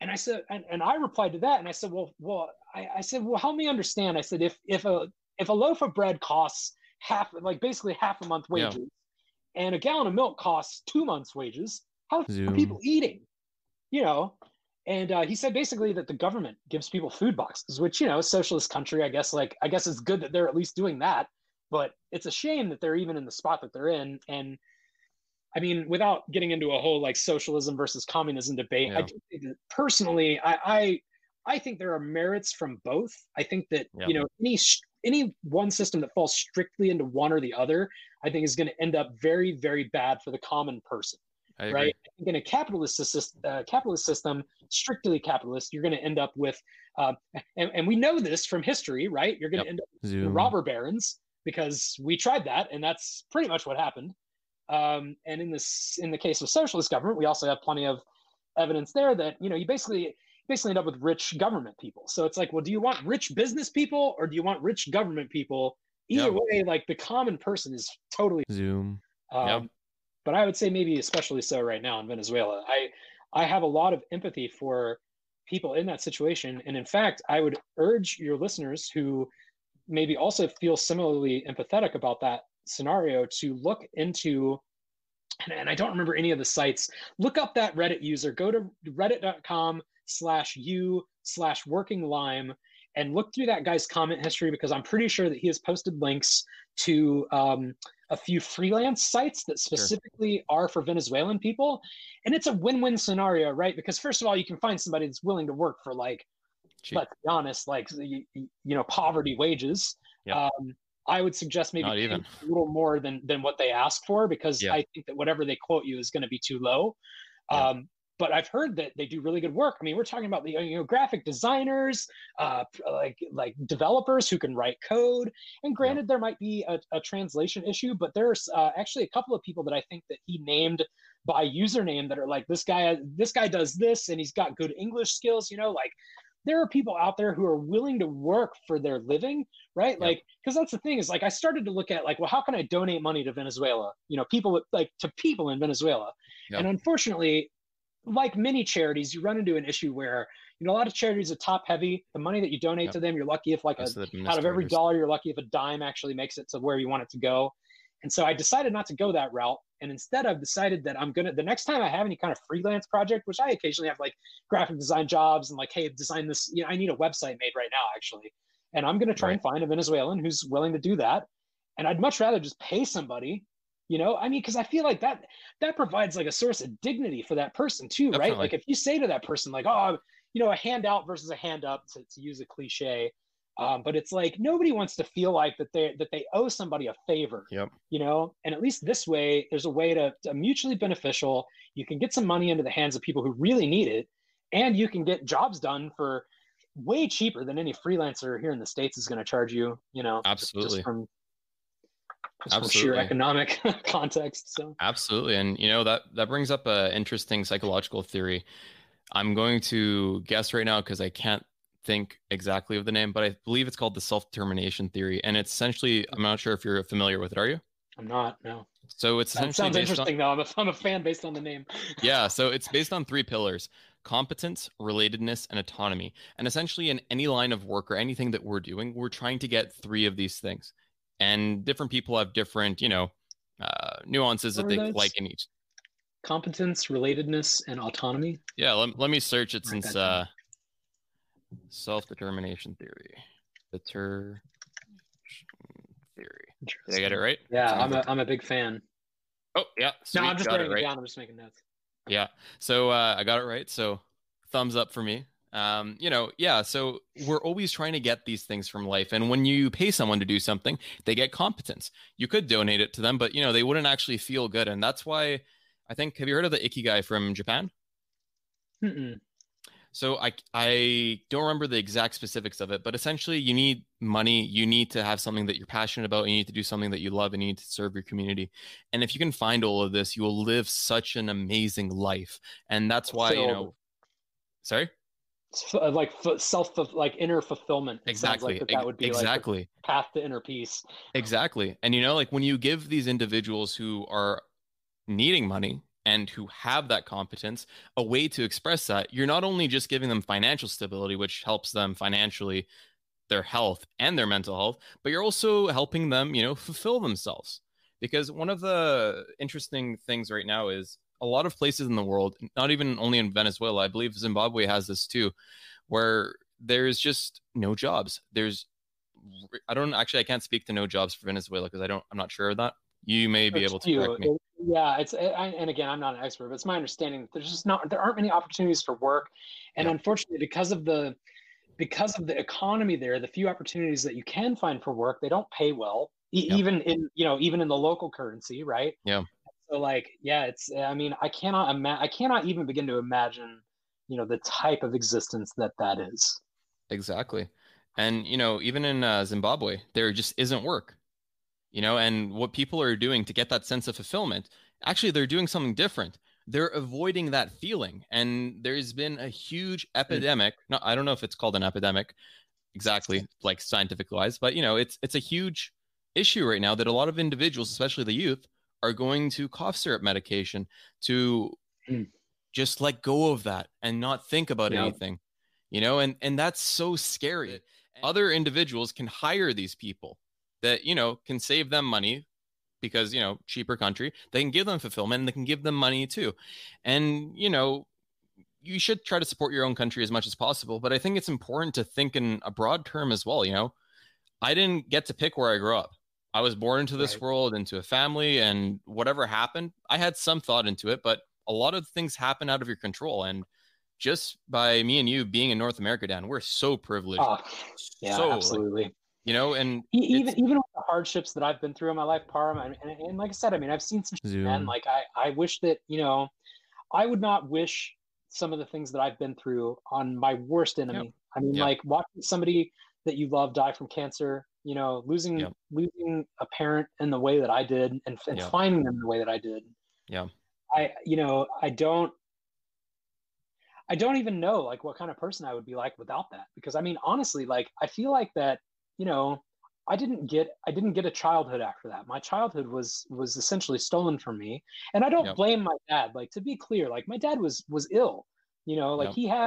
Speaker 4: And I said, and, and I replied to that, and I said, well, well, I, I said, well, help me understand. I said, if if a if a loaf of bread costs half, like basically half a month wages, yeah. And a gallon of milk costs two months wages, how Zoom. are people eating? You know, and uh, he said basically that the government gives people food boxes, which you know, socialist country, I guess. Like, I guess it's good that they're at least doing that, but it's a shame that they're even in the spot that they're in. And I mean, without getting into a whole like socialism versus communism debate, yeah. I that personally, I, I I think there are merits from both. I think that yeah. you know any any one system that falls strictly into one or the other, I think is going to end up very, very bad for the common person. I right? I think in a capitalist system, uh, capitalist system, strictly capitalist, you're going to end up with, uh, and, and, we know this from history, right? You're going to yep. end up with robber barons because we tried that, and that's pretty much what happened. Um, and in this, in the case of socialist government, we also have plenty of evidence there that you know you basically basically end up with rich government people. So it's like, well, do you want rich business people or do you want rich government people? Either yep. way, like the common person is totally
Speaker 3: Zoom.
Speaker 4: Um, yep. But I would say maybe especially so right now in Venezuela. I I have a lot of empathy for people in that situation, and in fact, I would urge your listeners who maybe also feel similarly empathetic about that scenario to look into and, I don't remember any of the sites. Look up that Reddit user. Go to reddit.com slash u slash working lime and look through that guy's comment history because I'm pretty sure that he has posted links to um, a few freelance sites that specifically sure. are for Venezuelan people. And it's a win win scenario, right? Because, first of all, you can find somebody that's willing to work for, like, Cheap. let's be honest, like, you, you know, poverty wages. Yep. Um, I would suggest maybe a little more than than what they ask for because I think that whatever they quote you is going to be too low. Um, but I've heard that they do really good work. I mean, we're talking about the you know graphic designers, uh, like like developers who can write code. And granted, yeah. there might be a, a, translation issue, but there's uh, actually a couple of people that I think that he named by username that are like this guy this guy does this and he's got good English skills. You know, like there are people out there who are willing to work for their living, right? Like, because that's the thing is like I started to look at like, well, how can I donate money to Venezuela? You know, people like to people in Venezuela. And unfortunately, like many charities, you run into an issue where you know a lot of charities are top heavy. The money that you donate yep. to them, you're lucky if like a, out of every dollar, you're lucky if a dime actually makes it to where you want it to go. And so I decided not to go that route. And instead, I've decided that I'm gonna the next time I have any kind of freelance project, which I occasionally have like graphic design jobs and like, hey, design this. You know, I need a website made right now, actually. And I'm gonna try right. and find a Venezuelan who's willing to do that. And I'd much rather just pay somebody you know? I mean because i feel like that that provides like a source of dignity for that person too Definitely. right? Like if you say to that person like oh you know a handout versus a hand up to, to use a cliche um, but it's like nobody wants to feel like that they that they owe somebody a favor
Speaker 3: yep.
Speaker 4: you know? And at least this way there's a way to, to mutually beneficial. You can get some money into the hands of people who really need it and you can get jobs done for way cheaper than any freelancer here in the states is going to charge you you know
Speaker 3: absolutely.
Speaker 4: just from Absolutely. sheer economic context. So
Speaker 3: absolutely, and you know that that brings up an interesting psychological theory. I'm going to guess right now because I can't think exactly of the name, but I believe it's called the self-determination theory, and it's essentially I'm not sure if you're familiar with it. Are you?
Speaker 4: I'm not. No.
Speaker 3: So it's
Speaker 4: that sounds interesting on, though. I'm a, I'm a fan based on the name.
Speaker 3: yeah. So it's based on three pillars: competence, relatedness, and autonomy. And essentially, in any line of work or anything that we're doing, we're trying to get three of these things and different people have different you know uh, nuances that they like in each.
Speaker 4: Competence relatedness and autonomy?
Speaker 3: Yeah let, let me search it since uh, self-determination theory. Deter theory. Did i get it right?
Speaker 4: Yeah i'm a, I'm a big fan.
Speaker 3: Oh yeah
Speaker 4: sweet. no i'm just writing it, right. down i'm just making notes.
Speaker 3: Yeah so uh, i got it right so thumbs up for me um, you know, yeah. So we're always trying to get these things from life. And when you pay someone to do something, they get competence. You could donate it to them, but you know, they wouldn't actually feel good. And that's why I think, have you heard of the Ikigai from Japan?
Speaker 4: Mm-mm.
Speaker 3: So I I don't remember the exact specifics of it, but essentially you need money, you need to have something that you're passionate about, you need to do something that you love, and you need to serve your community. And if you can find all of this, you will live such an amazing life. And that's why, so, you know, sorry?
Speaker 4: Uh, like self like inner fulfillment.
Speaker 3: Exactly.
Speaker 4: like that, that, would be
Speaker 3: exactly.
Speaker 4: like path to inner peace.
Speaker 3: Exactly. And you know like when you give these individuals who are needing money and who have that competence a way to express that you're not only just giving them financial stability which helps them financially their health and their mental health but you're also helping them you know fulfill themselves. Because one of the interesting things right now is a lot of places in the world, not even only in Venezuela, I believe Zimbabwe has this too, where there's just no jobs. There's, I don't actually, I can't speak to no jobs for Venezuela because I don't, I'm not sure of that. You may be able to correct me.
Speaker 4: Yeah, it's and again, I'm not an expert, but it's my understanding that there's just not there aren't many opportunities for work, and yeah. unfortunately, because of the because of the economy there, the few opportunities that you can find for work, they don't pay well, e- yeah. even in you know even in the local currency, right?
Speaker 3: Yeah
Speaker 4: so like yeah it's i mean i cannot imagine i cannot even begin to imagine you know the type of existence that that is.
Speaker 3: Exactly. And you know even in uh, zimbabwe there just isn't work you know and what people are doing to get that sense of fulfillment actually they're doing something different. They're avoiding that feeling and there's been a huge hmm. epidemic no i don't know if it's called an epidemic exactly like scientific wise but you know it's it's a huge issue right now that a lot of individuals especially the youth are going to cough syrup medication to mm. just let go of that and not think about yep. anything you know and and that's so scary. Other individuals can hire these people that you know can save them money because you know cheaper country. They can give them fulfillment and they can give them money too. And you know you should try to support your own country as much as possible but i think it's important to think in a broad term as well you know. I didn't get to pick where i grew up I was born into this right. world, into a family, and whatever happened, I had some thought into it, but a lot of things happen out of your control. And just by me and you being in North America, Dan, we're so privileged. Oh,
Speaker 4: yeah, so, absolutely.
Speaker 3: Like, you know, and
Speaker 4: even even with the hardships that I've been through in my life, Parham, and, and, and like I said, I mean, I've seen some shit, man. Like I, I wish that you know, I would not wish some of the things that I've been through on my worst enemy. Yep. I mean, yep. like watching somebody that you love die from cancer you know losing yep. losing a parent in the way that i did and, and yep. finding them the way that i did.
Speaker 3: Yeah.
Speaker 4: I you know i don't i don't even know like what kind of person i would be like without that because i mean honestly like i feel like that you know i didn't get i didn't get a childhood after that. My childhood was was essentially stolen from me and i don't yep. blame my dad. Like to be clear like my dad was was ill you know like he had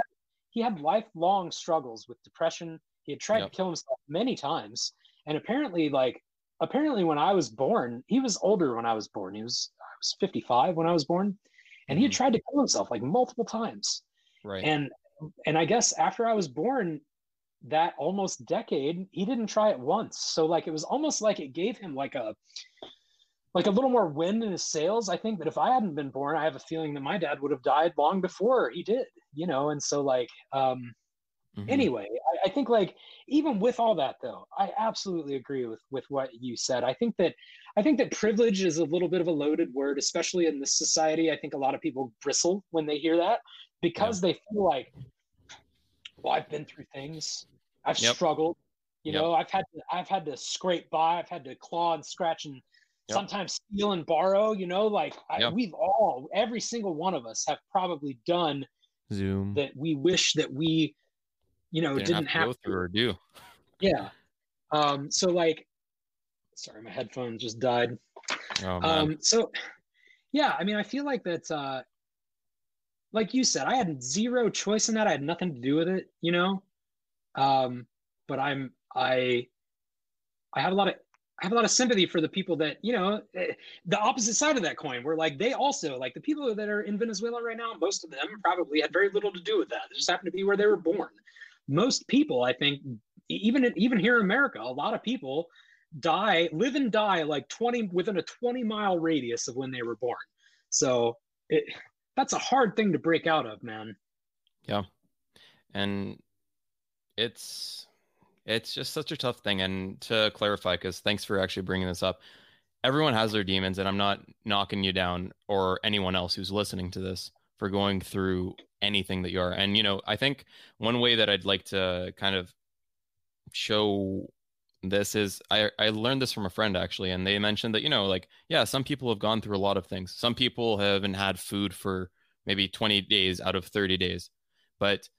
Speaker 4: he had lifelong struggles with depression. He had tried to kill himself many times and apparently like apparently when I was born, he was older when I was born. He was I was 55 when I was born, and he had
Speaker 3: Mhm.
Speaker 4: tried to kill himself like multiple times.
Speaker 3: Right.
Speaker 4: And and I guess after I was born, that almost decade, he didn't try it once. So like it was almost like it gave him like a like a little more wind in his sails. I think that if I hadn't been born, I have a feeling that my dad would have died long before he did, you know. And so like um
Speaker 3: Mhm.
Speaker 4: anyway I, I think like even with all that though i absolutely agree with with what you said i think that i think that privilege is a little bit of a loaded word especially in this society i think a lot of people bristle when they hear that because they feel like well i've been through things i've
Speaker 3: Yep.
Speaker 4: struggled you
Speaker 3: Yep.
Speaker 4: know i've had to, i've had to scrape by i've had to claw and scratch and
Speaker 3: Yep.
Speaker 4: sometimes steal and borrow you know like I,
Speaker 3: Yep.
Speaker 4: we've all every single one of us have probably done
Speaker 3: Zoom
Speaker 4: that we wish that we you know
Speaker 3: didn't,
Speaker 4: didn't,
Speaker 3: have to
Speaker 4: have
Speaker 3: through or do.
Speaker 4: yeah. Um, so like, sorry, my headphones just died.
Speaker 3: Oh man.
Speaker 4: Um, so yeah, I mean, I feel like that's, uh, like you said, I had zero choice in that. I had nothing to do with it, you know? Um, but I'm, I, I have a lot of, I have a lot of sympathy for the people that, you know, eh, the opposite side of that coin, where like they also, like the people that are in Venezuela right now, most of them probably had very little to do with that. It just happened to be where they were born. Most people, I think, even even here in America, a lot of people die, live and die like 20 within a 20 mile radius of when they were born. So it, that's a hard thing to break out of, man.
Speaker 3: Yeah. And it's it's just such a tough thing and to clarify cuz thanks for actually bringing this up. Everyone has their demons and I'm not knocking you down or anyone else who's listening to this for going through anything that you are. And you know, I think one way that I'd like to kind of show this is I, I learned this from a friend actually and they mentioned that you know like yeah some people have gone through a lot of things some people haven't had food for maybe 20 days out of 30 days but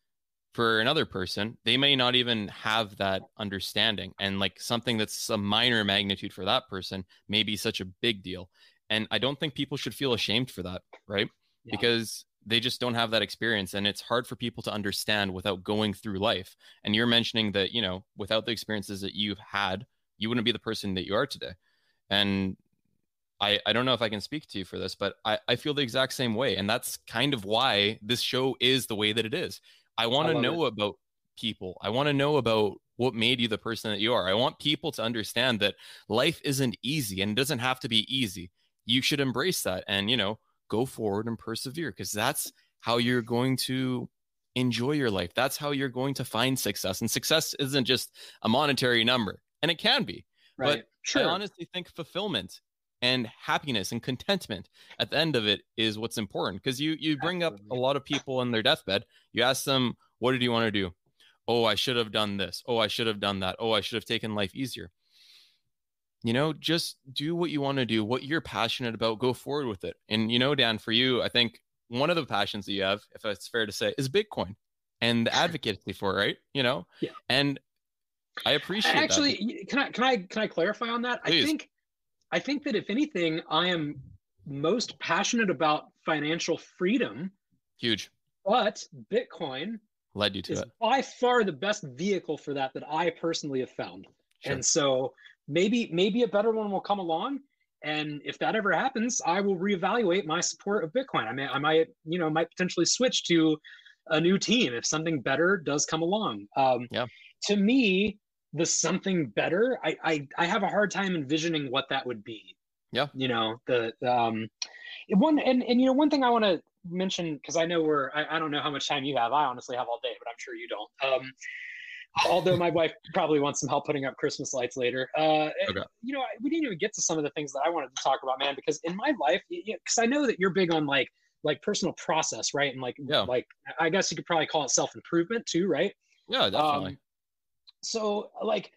Speaker 3: for another person they may not even have that understanding and like something that's a minor magnitude for that person may be such a big deal and i don't think people should feel ashamed for that right
Speaker 4: Yeah.
Speaker 3: because they just don't have that experience and it's hard for people to understand without going through life and you're mentioning that you know without the experiences that you've had you wouldn't be the person that you are today and I, I don't know if I can speak to you for this, but I, I feel the exact same way. And that's kind of why this show is the way that it is. I want to know about people. I want to know about what made you the person that you are. I want people to understand that life isn't easy and it doesn't have to be easy. You should embrace that and, you know, go forward and persevere because that's how you're going to enjoy your life. That's how you're going to find success. And success isn't just a monetary number, and it can be.
Speaker 4: Right.
Speaker 3: I honestly think fulfillment and happiness and contentment at the end of it is what's important because you you bring up a lot of people on their deathbed. You ask them, "What did you want to do?" "Oh, I should have done this. Oh, I should have done that. Oh, I should have taken life easier." You know, just do what you want to do, what you're passionate about, go forward with it. And you know, Dan, for you, I think one of the passions that you have, if it's fair to say, is Bitcoin and the advocacy for it, right? You know?
Speaker 4: Yeah.
Speaker 3: And I appreciate that.
Speaker 4: actually y- can i can i can i clarify on that
Speaker 3: Please.
Speaker 4: i think i think that if anything i am most passionate about financial freedom
Speaker 3: huge
Speaker 4: but bitcoin
Speaker 3: led you to
Speaker 4: is
Speaker 3: it.
Speaker 4: by far the best vehicle for that that i personally have found
Speaker 3: Sure.
Speaker 4: and so maybe maybe a better one will come along. And if that ever happens i will reevaluate my support of bitcoin. I may i might you know might potentially switch to a new team if something better does come along. Um
Speaker 3: Yeah.
Speaker 4: to me the something better I, I i have a hard time envisioning what that would be.
Speaker 3: Yeah.
Speaker 4: you know the um one and and you know one thing i want to mention because i know we're I, I don't know how much time you have. I honestly have all day but i'm sure you don't. Um although my wife probably wants some help putting up christmas lights later uh
Speaker 3: Okay.
Speaker 4: you know we didn't even get to some of the things that i wanted to talk about man because in my life because i know that you're big on like like personal process right and like
Speaker 3: Yeah.
Speaker 4: like i guess you could probably call it self-improvement too right
Speaker 3: Yeah, definitely.
Speaker 4: um, so like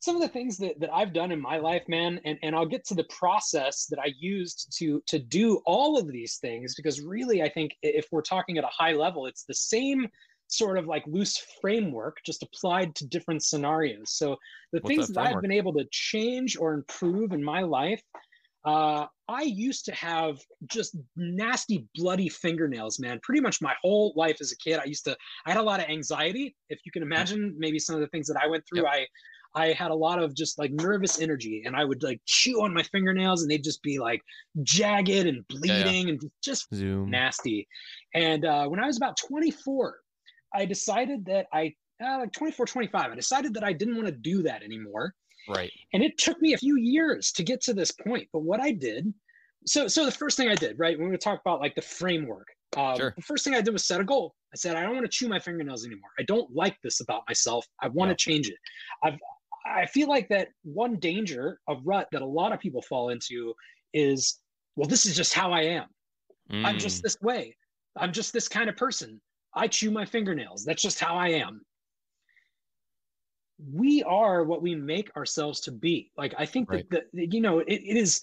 Speaker 4: some of the things that, that I've done in my life, man, and, and I'll get to the process that I used to to do all of these things because really I think if we're talking at a high level, it's the same sort of like loose framework just applied to different scenarios. So the
Speaker 3: What's
Speaker 4: things
Speaker 3: that
Speaker 4: that I've been able to change or improve in my life, uh, I used to have just nasty, bloody fingernails, man. Pretty much my whole life as a kid, I used to. I had a lot of anxiety. If you can imagine, maybe some of the things that I went through, I, I had a lot of just like nervous energy and I would like chew on my fingernails and they'd just be like jagged and bleeding yeah, yeah. and just Zoom. nasty. And uh, when I was about 24, I decided that I, uh, like 24, 25, I decided that I didn't want to do that anymore.
Speaker 3: Right.
Speaker 4: And it took me a few years to get to this point. But what I did, so so the first thing I did, right, when we talk about like the framework, um, sure. the first thing I did was set a goal. I said, I don't want to chew my fingernails anymore. I don't like this about myself. I want yeah. to change it. I've I feel like that one danger of rut that a lot of people fall into is, well, this is just how I am. Mm. I'm just mm. this way. I'm just this kind of person. I chew my fingernails. That's just how I am. We are what we make ourselves to be. Like I think right. that, the, you know, it, it is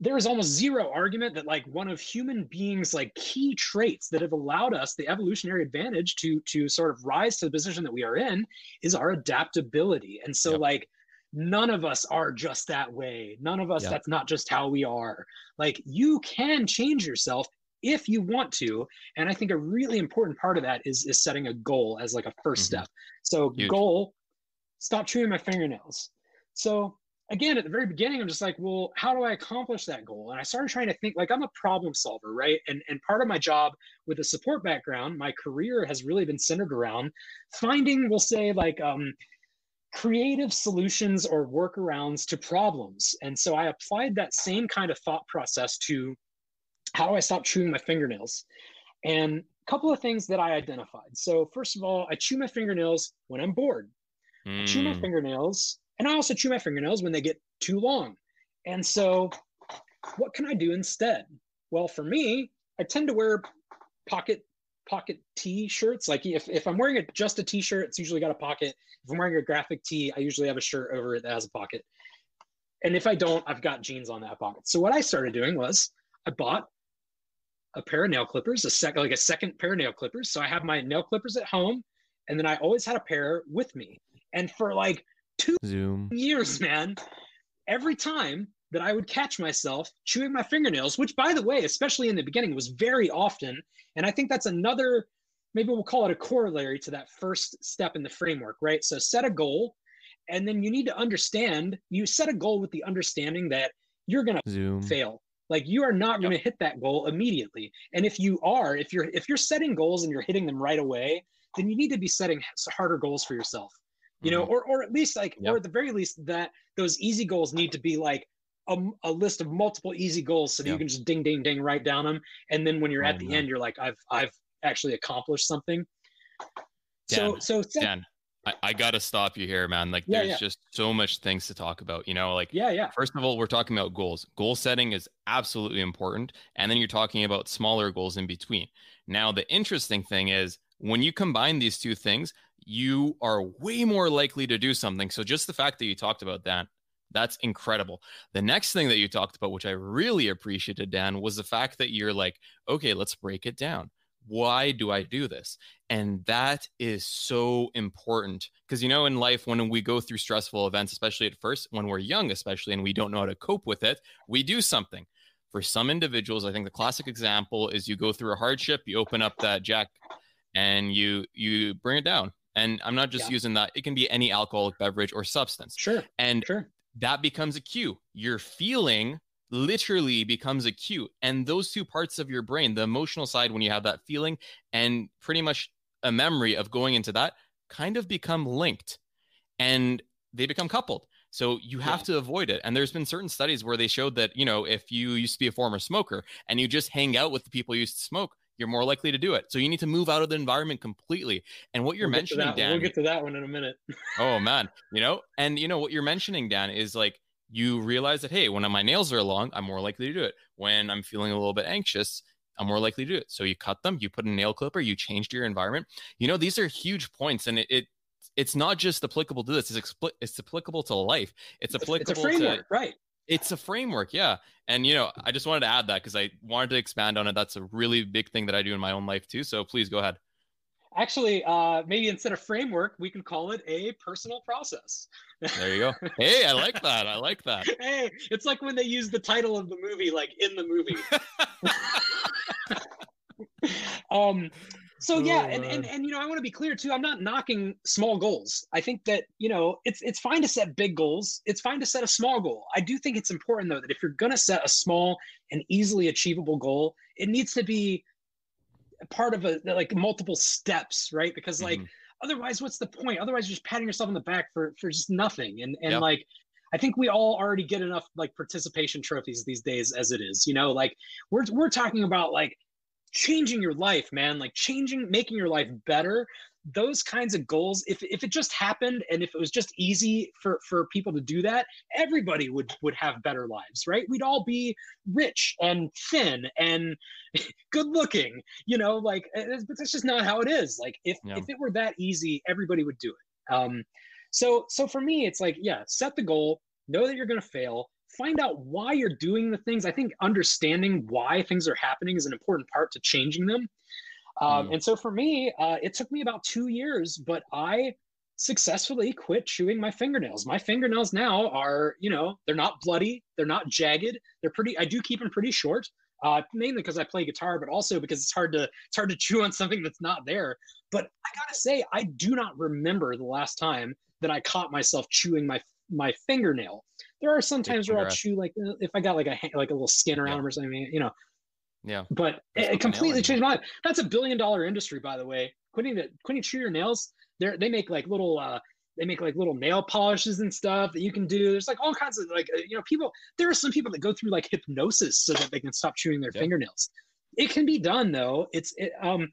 Speaker 4: there is almost zero argument that like one of human beings like key traits that have allowed us the evolutionary advantage to to sort of rise to the position that we are in is our adaptability and so yep. like none of us are just that way none of us yep. that's not just how we are like you can change yourself if you want to and i think a really important part of that is is setting a goal as like a 1st mm-hmm. step. So Huge. goal stop chewing my fingernails. So again at the very beginning i'm just like well how do i accomplish that goal? And i started trying to think like i'm a problem solver right? And and part of my job with a support background my career has really been centered around finding we'll say like um, creative solutions or workarounds to problems. And so i applied that same kind of thought process to how do i stop chewing my fingernails and a couple of things that i identified so first of all i chew my fingernails when i'm bored mm. I chew my hmm. fingernails and I also chew my fingernails when they get too long. And so, what can I do instead? Well, for me, I tend to wear pocket pocket t-shirts. Like if, if I'm wearing a, just a t-shirt, it's usually got a pocket. If I'm wearing a graphic tee, I usually have a shirt over it that has a pocket. And if I don't, I've got jeans on that pocket. So what I started doing was I bought a pair of nail clippers, a second like a second pair of nail clippers. So I have my nail clippers at home, and then I always had a pair with me. And for like two Zoom. years, man. Every time that I would catch myself chewing my fingernails, which, by the way, especially in the beginning, was very often. And I think that's another, maybe we'll call it a corollary to that first step in the framework, right? So set a goal, and then you need to understand, you set a goal with the understanding that you're going to fail. Like you are not going to hit that goal immediately. And if you are, if you're if you're setting goals and you're hitting them right away, then you need to be setting harder goals for yourself you know, mm-hmm. or or at least like, yep. or at the very least that those easy goals need to be like a, a list of multiple easy goals so that yep. you can just ding ding ding write down them, and then when you're oh, at the end, you're like, I've I've actually accomplished something.
Speaker 3: Dan, so so Dan, I, I gotta stop you here, man. Like yeah, there's yeah. just so much things to talk about. You know, like
Speaker 4: yeah, yeah.
Speaker 3: First of all, we're talking about goals. Goal setting is absolutely important, and then you're talking about smaller goals in between. Now, the interesting thing is when you combine these two things, you are way more likely to do something. So just the fact that you talked about that, that's incredible. The next thing that you talked about, which I really appreciated, Dan, was the fact that you're like, okay, let's break it down. Why do I do this? And that is so important because, you know, in life, when we go through stressful events, especially at first, when we're young, especially, and we don't know how to cope with it, we do something. For some individuals, I think the classic example is you go through a hardship, you open up that jack and you you bring it down and I'm not just yeah. using that, it can be any alcoholic beverage or substance.
Speaker 4: Sure.
Speaker 3: And
Speaker 4: sure.
Speaker 3: that becomes a cue. You're feeling literally becomes acute. And those two parts of your brain, the emotional side, when you have that feeling, and pretty much a memory of going into that, kind of become linked and they become coupled. So you have yeah. to avoid it. And there's been certain studies where they showed that, you know, if you used to be a former smoker and you just hang out with the people you used to smoke, you're more likely to do it. So you need to move out of the environment completely. And what you're
Speaker 4: we'll
Speaker 3: mentioning, Dan,
Speaker 4: we'll get to that one in a minute.
Speaker 3: oh man, you know, and you know what you're mentioning, Dan, is like you realize that hey, when my nails are long, I'm more likely to do it. When I'm feeling a little bit anxious, I'm more likely to do it. So you cut them, you put a nail clipper, you changed your environment. You know, these are huge points, and it, it it's not just applicable to this; it's, expl- it's applicable to life. It's applicable
Speaker 4: it's a framework,
Speaker 3: to
Speaker 4: right?
Speaker 3: It's a framework, yeah. And you know, I just wanted to add that because I wanted to expand on it. That's a really big thing that I do in my own life too. So please go ahead.
Speaker 4: Actually, uh, maybe instead of framework, we can call it a personal process.
Speaker 3: There you go. Hey, I like that. I like that.
Speaker 4: hey, it's like when they use the title of the movie, like in the movie. um, so yeah and, and and you know i want to be clear too i'm not knocking small goals i think that you know it's it's fine to set big goals it's fine to set a small goal i do think it's important though that if you're going to set a small and easily achievable goal it needs to be part of a like multiple steps right because like mm-hmm. otherwise what's the point otherwise you're just patting yourself on the back for for just nothing and and yep. like I think we all already get enough like participation trophies these days as it is. You know, like we're we're talking about like changing your life, man, like changing, making your life better. Those kinds of goals, if, if it just happened and if it was just easy for, for people to do that, everybody would would have better lives, right? We'd all be rich and thin and good looking, you know, like, but that's just not how it is. Like, if, yeah. if it were that easy, everybody would do it. Um, so, so for me, it's like, yeah, set the goal, know that you're going to fail, find out why you're doing the things. I think understanding why things are happening is an important part to changing them. Um, mm. And so for me, uh, it took me about two years, but I successfully quit chewing my fingernails. My fingernails now are, you know, they're not bloody, they're not jagged, they're pretty. I do keep them pretty short, uh, mainly because I play guitar, but also because it's hard to it's hard to chew on something that's not there. But I gotta say, I do not remember the last time that I caught myself chewing my my fingernail. There are some times where I'll chew like uh, if I got like a like a little skin around yeah. or something, you know.
Speaker 3: Yeah.
Speaker 4: But it, it completely changed my life. That's a billion dollar industry, by the way. Quitting to quitting chew your nails. They they make like little uh they make like little nail polishes and stuff that you can do. There's like all kinds of like uh, you know people. There are some people that go through like hypnosis so that they can stop chewing their fingernails. It can be done though. It's it, um.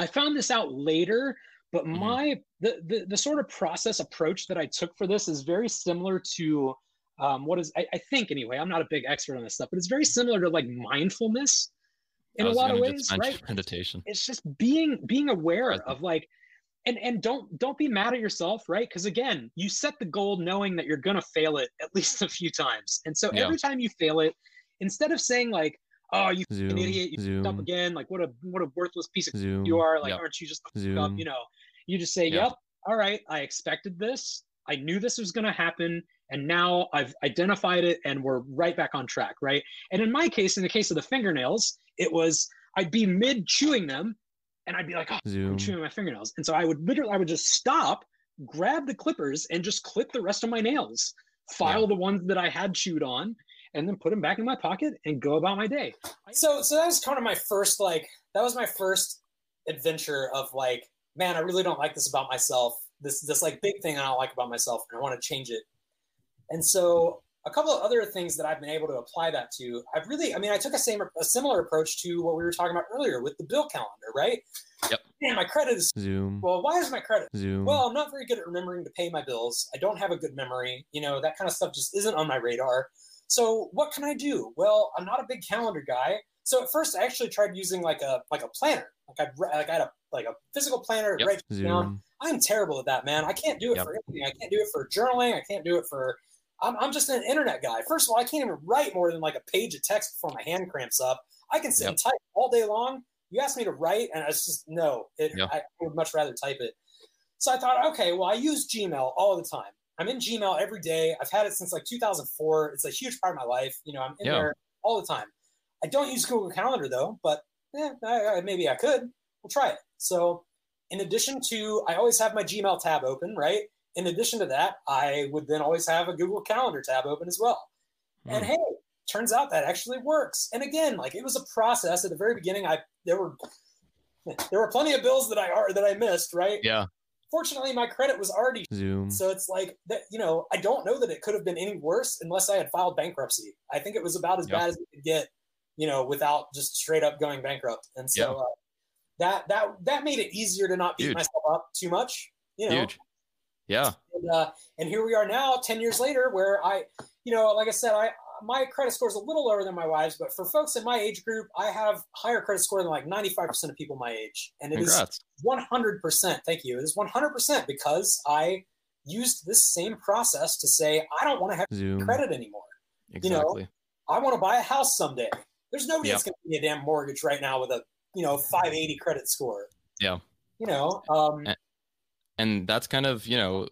Speaker 4: I found this out later but mm-hmm. my the, the the sort of process approach that I took for this is very similar to um, what is I, I, think anyway. I'm not a big expert on this stuff, but it's very similar to like mindfulness in a lot of ways, right?
Speaker 3: Meditation.
Speaker 4: It's just being being aware of like and and don't don't be mad at yourself right because again you set the goal knowing that you're gonna fail it at least a few times and so yeah. every time you fail it instead of saying like oh you Zoom, an idiot you Zoom. up again like what a what a worthless piece of Zoom. you are like yep. aren't you just zoom. up you know you just say, yep, yep all right, I expected this. I knew this was going to happen. And now I've identified it and we're right back on track, right? And in my case, in the case of the fingernails, it was I'd be mid chewing them and I'd be like, oh, I'm chewing my fingernails. And so I would literally, I would just stop, grab the clippers and just clip the rest of my nails, file yeah. the ones that I had chewed on, and then put them back in my pocket and go about my day.
Speaker 2: So, so that was kind of my first, like, that was my first adventure of like, man, I really don't like this about myself. This this like big thing I don't like about myself, and I want to change it. And so a couple of other things that I've been able to apply that to. I've really, I mean, I took a same a similar approach to what we were talking about earlier with the bill calendar, right?
Speaker 3: Yep.
Speaker 2: Man, my credit is
Speaker 3: Zoom.
Speaker 2: Well, why is my credit
Speaker 3: Zoom?
Speaker 2: Well, I'm not very good at remembering to pay my bills. I don't have a good memory. You know, that kind of stuff just isn't on my radar. So what can I do? Well, I'm not a big calendar guy. So at first, I actually tried using like a like a planner. Like I like I had a like a physical planner yep. write down. I'm terrible at that, man. I can't do it yep. for anything. I can't do it for journaling. I can't do it for. I'm, I'm just an internet guy. First of all, I can't even write more than like a page of text before my hand cramps up. I can sit yep. and type all day long. You ask me to write, and it's just no. It, I would much rather type it. So I thought, okay, well, I use Gmail all the time. I'm in Gmail every day. I've had it since like 2004. It's a huge part of my life. You know, I'm in yeah. there all the time. I don't use Google Calendar though, but yeah, I, I, maybe I could. We'll try it. So, in addition to, I always have my Gmail tab open, right? In addition to that, I would then always have a Google Calendar tab open as well. Mm. And hey, turns out that actually works. And again, like it was a process at the very beginning. I there were there were plenty of bills that I are that I missed, right?
Speaker 3: Yeah.
Speaker 2: Fortunately, my credit was already
Speaker 3: Zoom.
Speaker 2: So it's like that, you know, I don't know that it could have been any worse unless I had filed bankruptcy. I think it was about as yep. bad as it could get you know, without just straight up going bankrupt. And so yeah. uh, that that that made it easier to not beat Huge. myself up too much. You know.
Speaker 3: Huge. Yeah.
Speaker 2: And, uh, and here we are now, ten years later, where I, you know, like I said, I my credit score is a little lower than my wife's, but for folks in my age group, I have higher credit score than like 95% of people my age. And it Congrats. is 100%. Thank you. It is 100% because I used this same process to say, I don't want to have Zoom. credit anymore.
Speaker 3: Exactly.
Speaker 2: You know, I want to buy a house someday. There's nobody yep. that's going to give me a damn mortgage right now with a you know 580 credit score.
Speaker 3: Yeah.
Speaker 2: You know. Um,
Speaker 3: and, and that's kind of you know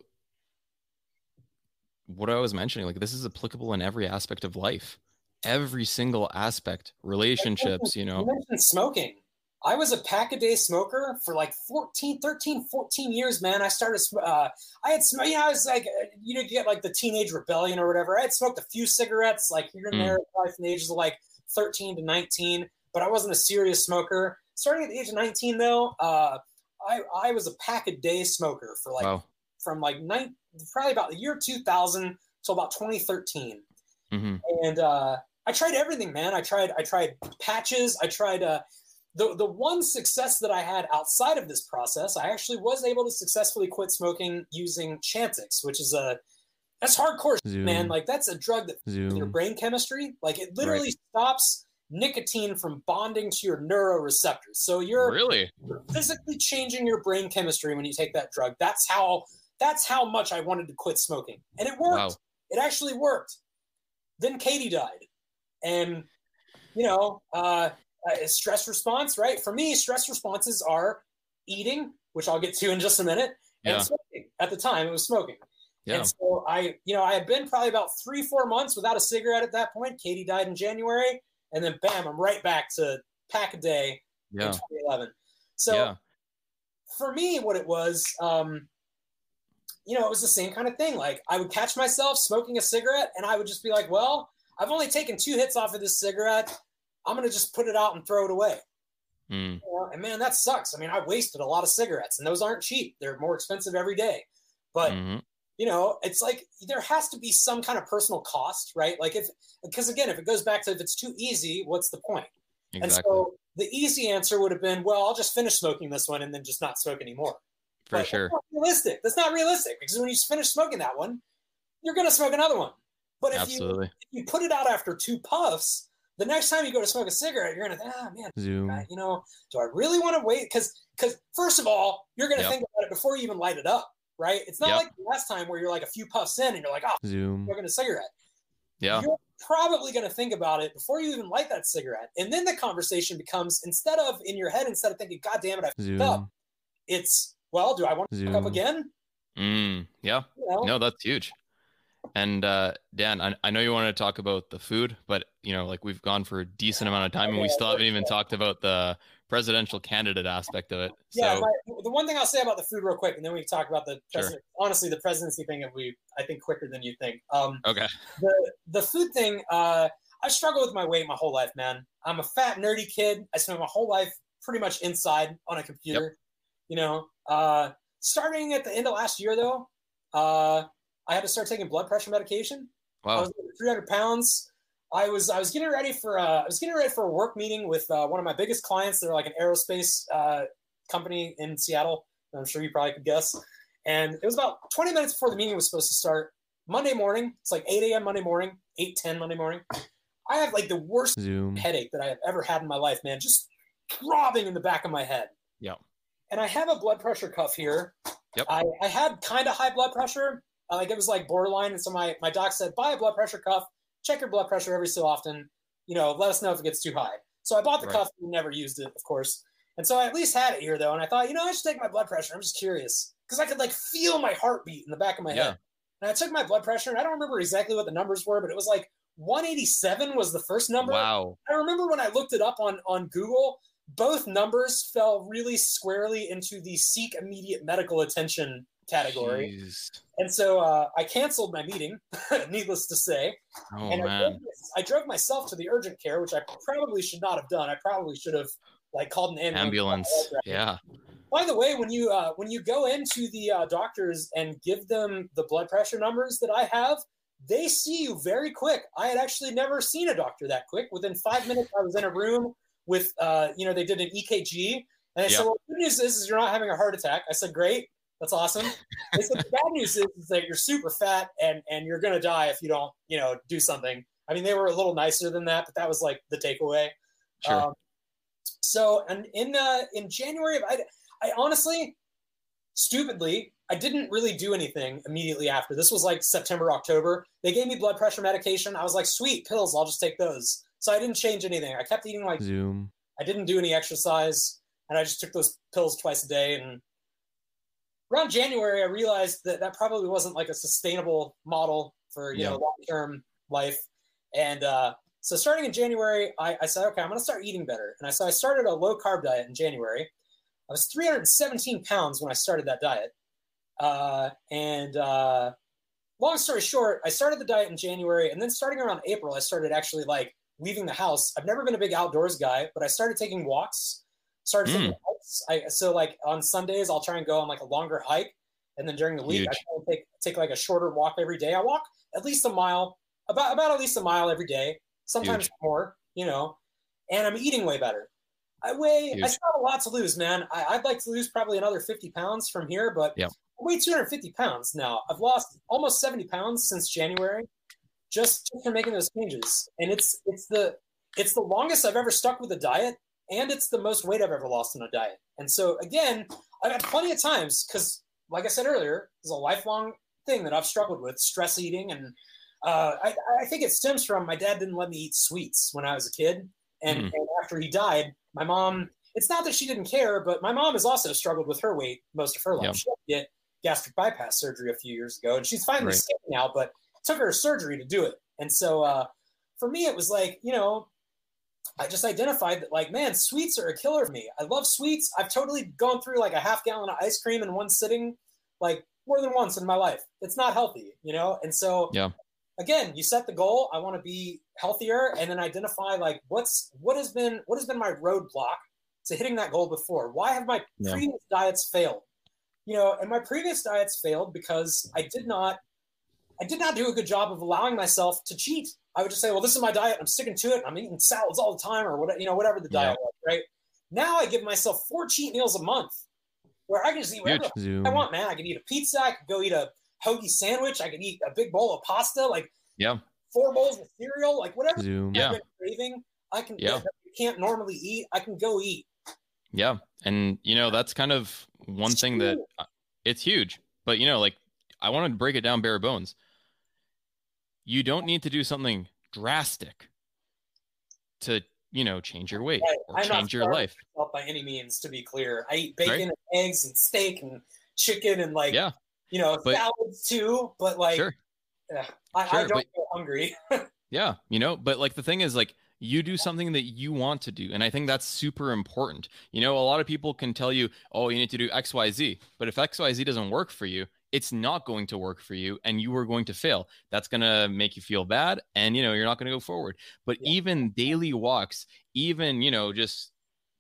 Speaker 3: what I was mentioning. Like this is applicable in every aspect of life, every single aspect, relationships. You know.
Speaker 2: You mentioned smoking.
Speaker 4: I was a pack a day smoker for like 14, 13, 14 years, man. I started, uh, I had, you know, I was like, you know, you get like the teenage rebellion or whatever. I had smoked a few cigarettes, like here and mm. there, probably from the ages of like 13 to 19, but I wasn't a serious smoker. Starting at the age of 19, though, uh, I, I was a pack a day smoker for like, wow. from like nine, probably about the year 2000 till about 2013. Mm-hmm. And, uh, I tried everything, man. I tried, I tried patches. I tried, uh, the, the one success that I had outside of this process, I actually was able to successfully quit smoking using Chantix, which is a that's hardcore, Zoom. man. Like that's a drug that your brain chemistry, like it literally right. stops nicotine from bonding to your neuroreceptors. So you're
Speaker 3: really
Speaker 4: physically changing your brain chemistry when you take that drug. That's how that's how much I wanted to quit smoking, and it worked. Wow. It actually worked. Then Katie died, and you know, uh, uh, stress response, right? For me, stress responses are eating, which I'll get to in just a minute, and yeah. smoking. At the time, it was smoking. Yeah. And so I, you know, I had been probably about three, four months without a cigarette at that point. Katie died in January, and then bam, I'm right back to pack a day yeah. in 2011. So yeah. for me, what it was, um, you know, it was the same kind of thing. Like I would catch myself smoking a cigarette, and I would just be like, well, I've only taken two hits off of this cigarette. I'm going to just put it out and throw it away. Mm. You know, and man, that sucks. I mean, I wasted a lot of cigarettes, and those aren't cheap. They're more expensive every day. But mm-hmm. You know, it's like there has to be some kind of personal cost, right? Like if because again, if it goes back to if it's too easy, what's the point? Exactly. And so the easy answer would have been, well, I'll just finish smoking this one and then just not smoke anymore.
Speaker 3: For but sure.
Speaker 4: That's realistic. That's not realistic because when you finish smoking that one, you're going to smoke another one. But if you, if you put it out after two puffs, the next time you go to smoke a cigarette, you're gonna think, ah man, Zoom. you know, do I really want to wait? Because because first of all, you're gonna yep. think about it before you even light it up, right? It's not yep. like the last time where you're like a few puffs in and you're like, oh, Zoom. smoking a cigarette.
Speaker 3: Yeah.
Speaker 4: You're probably gonna think about it before you even light that cigarette, and then the conversation becomes instead of in your head, instead of thinking, God damn it, I fucked up, it's well, do I want to fuck up again?
Speaker 3: Mm, yeah. You know? No, that's huge. And uh, Dan, I, I know you wanted to talk about the food, but you know, like we've gone for a decent amount of time, and we still haven't even talked about the presidential candidate aspect of it.
Speaker 4: Yeah, so, the one thing I'll say about the food, real quick, and then we can talk about the president. Sure. Honestly, the presidency thing, if we, I think, quicker than you think. Um,
Speaker 3: okay.
Speaker 4: The the food thing, uh, I struggle with my weight my whole life, man. I'm a fat, nerdy kid. I spent my whole life pretty much inside on a computer. Yep. You know, uh, starting at the end of last year, though. Uh, I had to start taking blood pressure medication. Wow. I was 300 pounds. I was I was getting ready for uh, I was getting ready for a work meeting with uh, one of my biggest clients. They're like an aerospace uh, company in Seattle. I'm sure you probably could guess. And it was about 20 minutes before the meeting was supposed to start. Monday morning, it's like 8 a.m. Monday morning, 8 10 Monday morning. I have like the worst Zoom. headache that I have ever had in my life, man. Just throbbing in the back of my head.
Speaker 3: Yeah.
Speaker 4: And I have a blood pressure cuff here. Yep. I, I had kind of high blood pressure, uh, like it was like borderline. And so my, my doc said, buy a blood pressure cuff, check your blood pressure every so often. You know, let us know if it gets too high. So I bought the right. cuff and never used it, of course. And so I at least had it here though. And I thought, you know, I should take my blood pressure. I'm just curious because I could like feel my heartbeat in the back of my yeah. head. And I took my blood pressure and I don't remember exactly what the numbers were, but it was like 187 was the first number.
Speaker 3: Wow.
Speaker 4: I remember when I looked it up on, on Google, both numbers fell really squarely into the seek immediate medical attention category. Jeez. And so uh, I canceled my meeting, needless to say.
Speaker 3: Oh,
Speaker 4: and
Speaker 3: man. I drove,
Speaker 4: I drove, myself to the urgent care, which I probably should not have done. I probably should have like called an ambulance.
Speaker 3: ambulance. Yeah.
Speaker 4: By the way, when you uh, when you go into the uh, doctors and give them the blood pressure numbers that I have, they see you very quick. I had actually never seen a doctor that quick. Within five minutes, I was in a room with, uh, you know, they did an EKG, and they yep. said, "Well, good news is, is you're not having a heart attack." I said, "Great." That's awesome. Said the bad news is, is, that you're super fat and and you're gonna die if you don't, you know, do something. I mean, they were a little nicer than that, but that was like the takeaway.
Speaker 3: Sure. Um,
Speaker 4: so, and in uh, in January, I I honestly, stupidly, I didn't really do anything immediately after. This was like September, October. They gave me blood pressure medication. I was like, sweet pills, I'll just take those. So I didn't change anything. I kept eating like
Speaker 3: Zoom.
Speaker 4: I didn't do any exercise, and I just took those pills twice a day, and around January, I realized that that probably wasn't like a sustainable model for you yeah. know long term life, and uh, So starting in January, I, I said, okay, I'm going to start eating better. And I so I started a low carb diet in January. I was 317 pounds when I started that diet. Uh, and uh, long story short, I started the diet in January, and then starting around April, I started actually like leaving the house. I've never been a big outdoors guy, but I started taking walks. Started taking
Speaker 3: Mm.
Speaker 4: hikes. I so like on Sundays, I'll try and go on like a longer hike, and then during the week, I try and take take like a shorter walk every day. I walk at least a mile, about about at least a mile every day, sometimes
Speaker 3: Huge.
Speaker 4: more. You know, and I'm eating way better. I weigh. I still have a lot to lose, man. I, I'd like to lose probably another 50 pounds from here, but
Speaker 3: Yep.
Speaker 4: I weigh 250 pounds now. I've lost almost 70 pounds since January, just just from making those changes. And it's it's the it's the longest I've ever stuck with a diet, and it's the most weight I've ever lost on a diet. And so again, I've had plenty of times because, like I said earlier, it's a lifelong thing that I've struggled with stress eating, and uh, I, I think it stems from my dad didn't let me eat sweets when I was a kid, and,
Speaker 3: Mhm.
Speaker 4: and after he died, my mom. It's not that she didn't care, but my mom has also struggled with her weight most of her life.
Speaker 3: Yeah.
Speaker 4: She had to get gastric bypass surgery a few years ago, and she's finally
Speaker 3: Right.
Speaker 4: now, but it took her surgery to do it. And so uh, for me, it was like, you know, I just identified that, like, man, sweets are a killer for me. I love sweets. I've totally gone through like a half gallon of ice cream in one sitting, like more than once in my life. It's not healthy, you know? And so,
Speaker 3: Yeah.
Speaker 4: again, you set the goal. I want to be healthier and then identify like what's what has been what has been my roadblock to hitting that goal before. Why have my
Speaker 3: Yeah.
Speaker 4: previous diets failed? You know, and my previous diets failed because I did not I did not do a good job of allowing myself to cheat. I would just say, well, this is my diet. I'm sticking to it. I'm eating salads all the time or whatever, you know, whatever the diet was, right? Now I give myself four cheat meals a month where I can just eat whatever. I want, man. I can eat a pizza. I can go eat a hoagie sandwich. I can eat a big bowl of pasta, like
Speaker 3: Yeah.
Speaker 4: four bowls of cereal, like whatever
Speaker 3: Zoom.
Speaker 4: I've
Speaker 3: Yeah.
Speaker 4: been craving. I can
Speaker 3: Yeah.
Speaker 4: you can't normally eat. I can go eat.
Speaker 3: Yeah. And, you know, that's kind of one
Speaker 4: It's
Speaker 3: thing that
Speaker 4: huge.
Speaker 3: it's huge. But, you know, like, I want to break it down bare bones. You don't need to do something drastic to, you know, change your weight or
Speaker 4: I'm
Speaker 3: change your life.
Speaker 4: by any means. To be clear, I eat bacon
Speaker 3: Right.
Speaker 4: and eggs and steak and chicken and like
Speaker 3: Yeah.
Speaker 4: you know
Speaker 3: But-
Speaker 4: salads too. But like,
Speaker 3: Sure.
Speaker 4: ugh, I, I don't
Speaker 3: but-
Speaker 4: feel hungry.
Speaker 3: Yeah, you know, but like the thing is like you do something that you want to do and I think that's super important. You know, a lot of people can tell you, "Oh, you need to do XYZ." But if XYZ doesn't work for you, it's not going to work for you and you are going to fail. That's going to make you feel bad and you know, you're not going to go forward. But
Speaker 4: Yeah.
Speaker 3: even daily walks, even, you know, just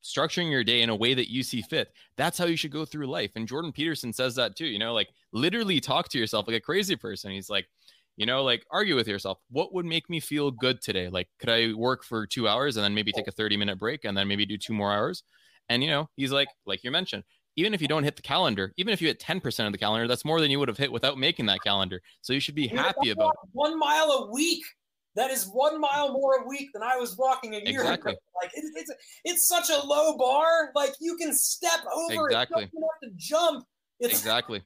Speaker 3: structuring your day in a way that you see fit. That's how you should go through life. And Jordan Peterson says that too, you know, like literally talk to yourself like a crazy person. He's like, you know, like argue with yourself. What would make me feel good today? Like, could I work for two hours and then maybe take a 30 minute break and then maybe do two more hours? And, you know, he's like, like you mentioned, even if you don't hit the calendar, even if you hit 10% of the calendar, that's more than you would have hit without making that calendar. So you should be
Speaker 4: Dude,
Speaker 3: happy about
Speaker 4: walk one mile a week. That is one mile more a week than I was walking a year
Speaker 3: Exactly.
Speaker 4: ago. Like it, it's it's such a low bar. Like you can step over
Speaker 3: Exactly.
Speaker 4: it. You don't have to jump. It's
Speaker 3: exactly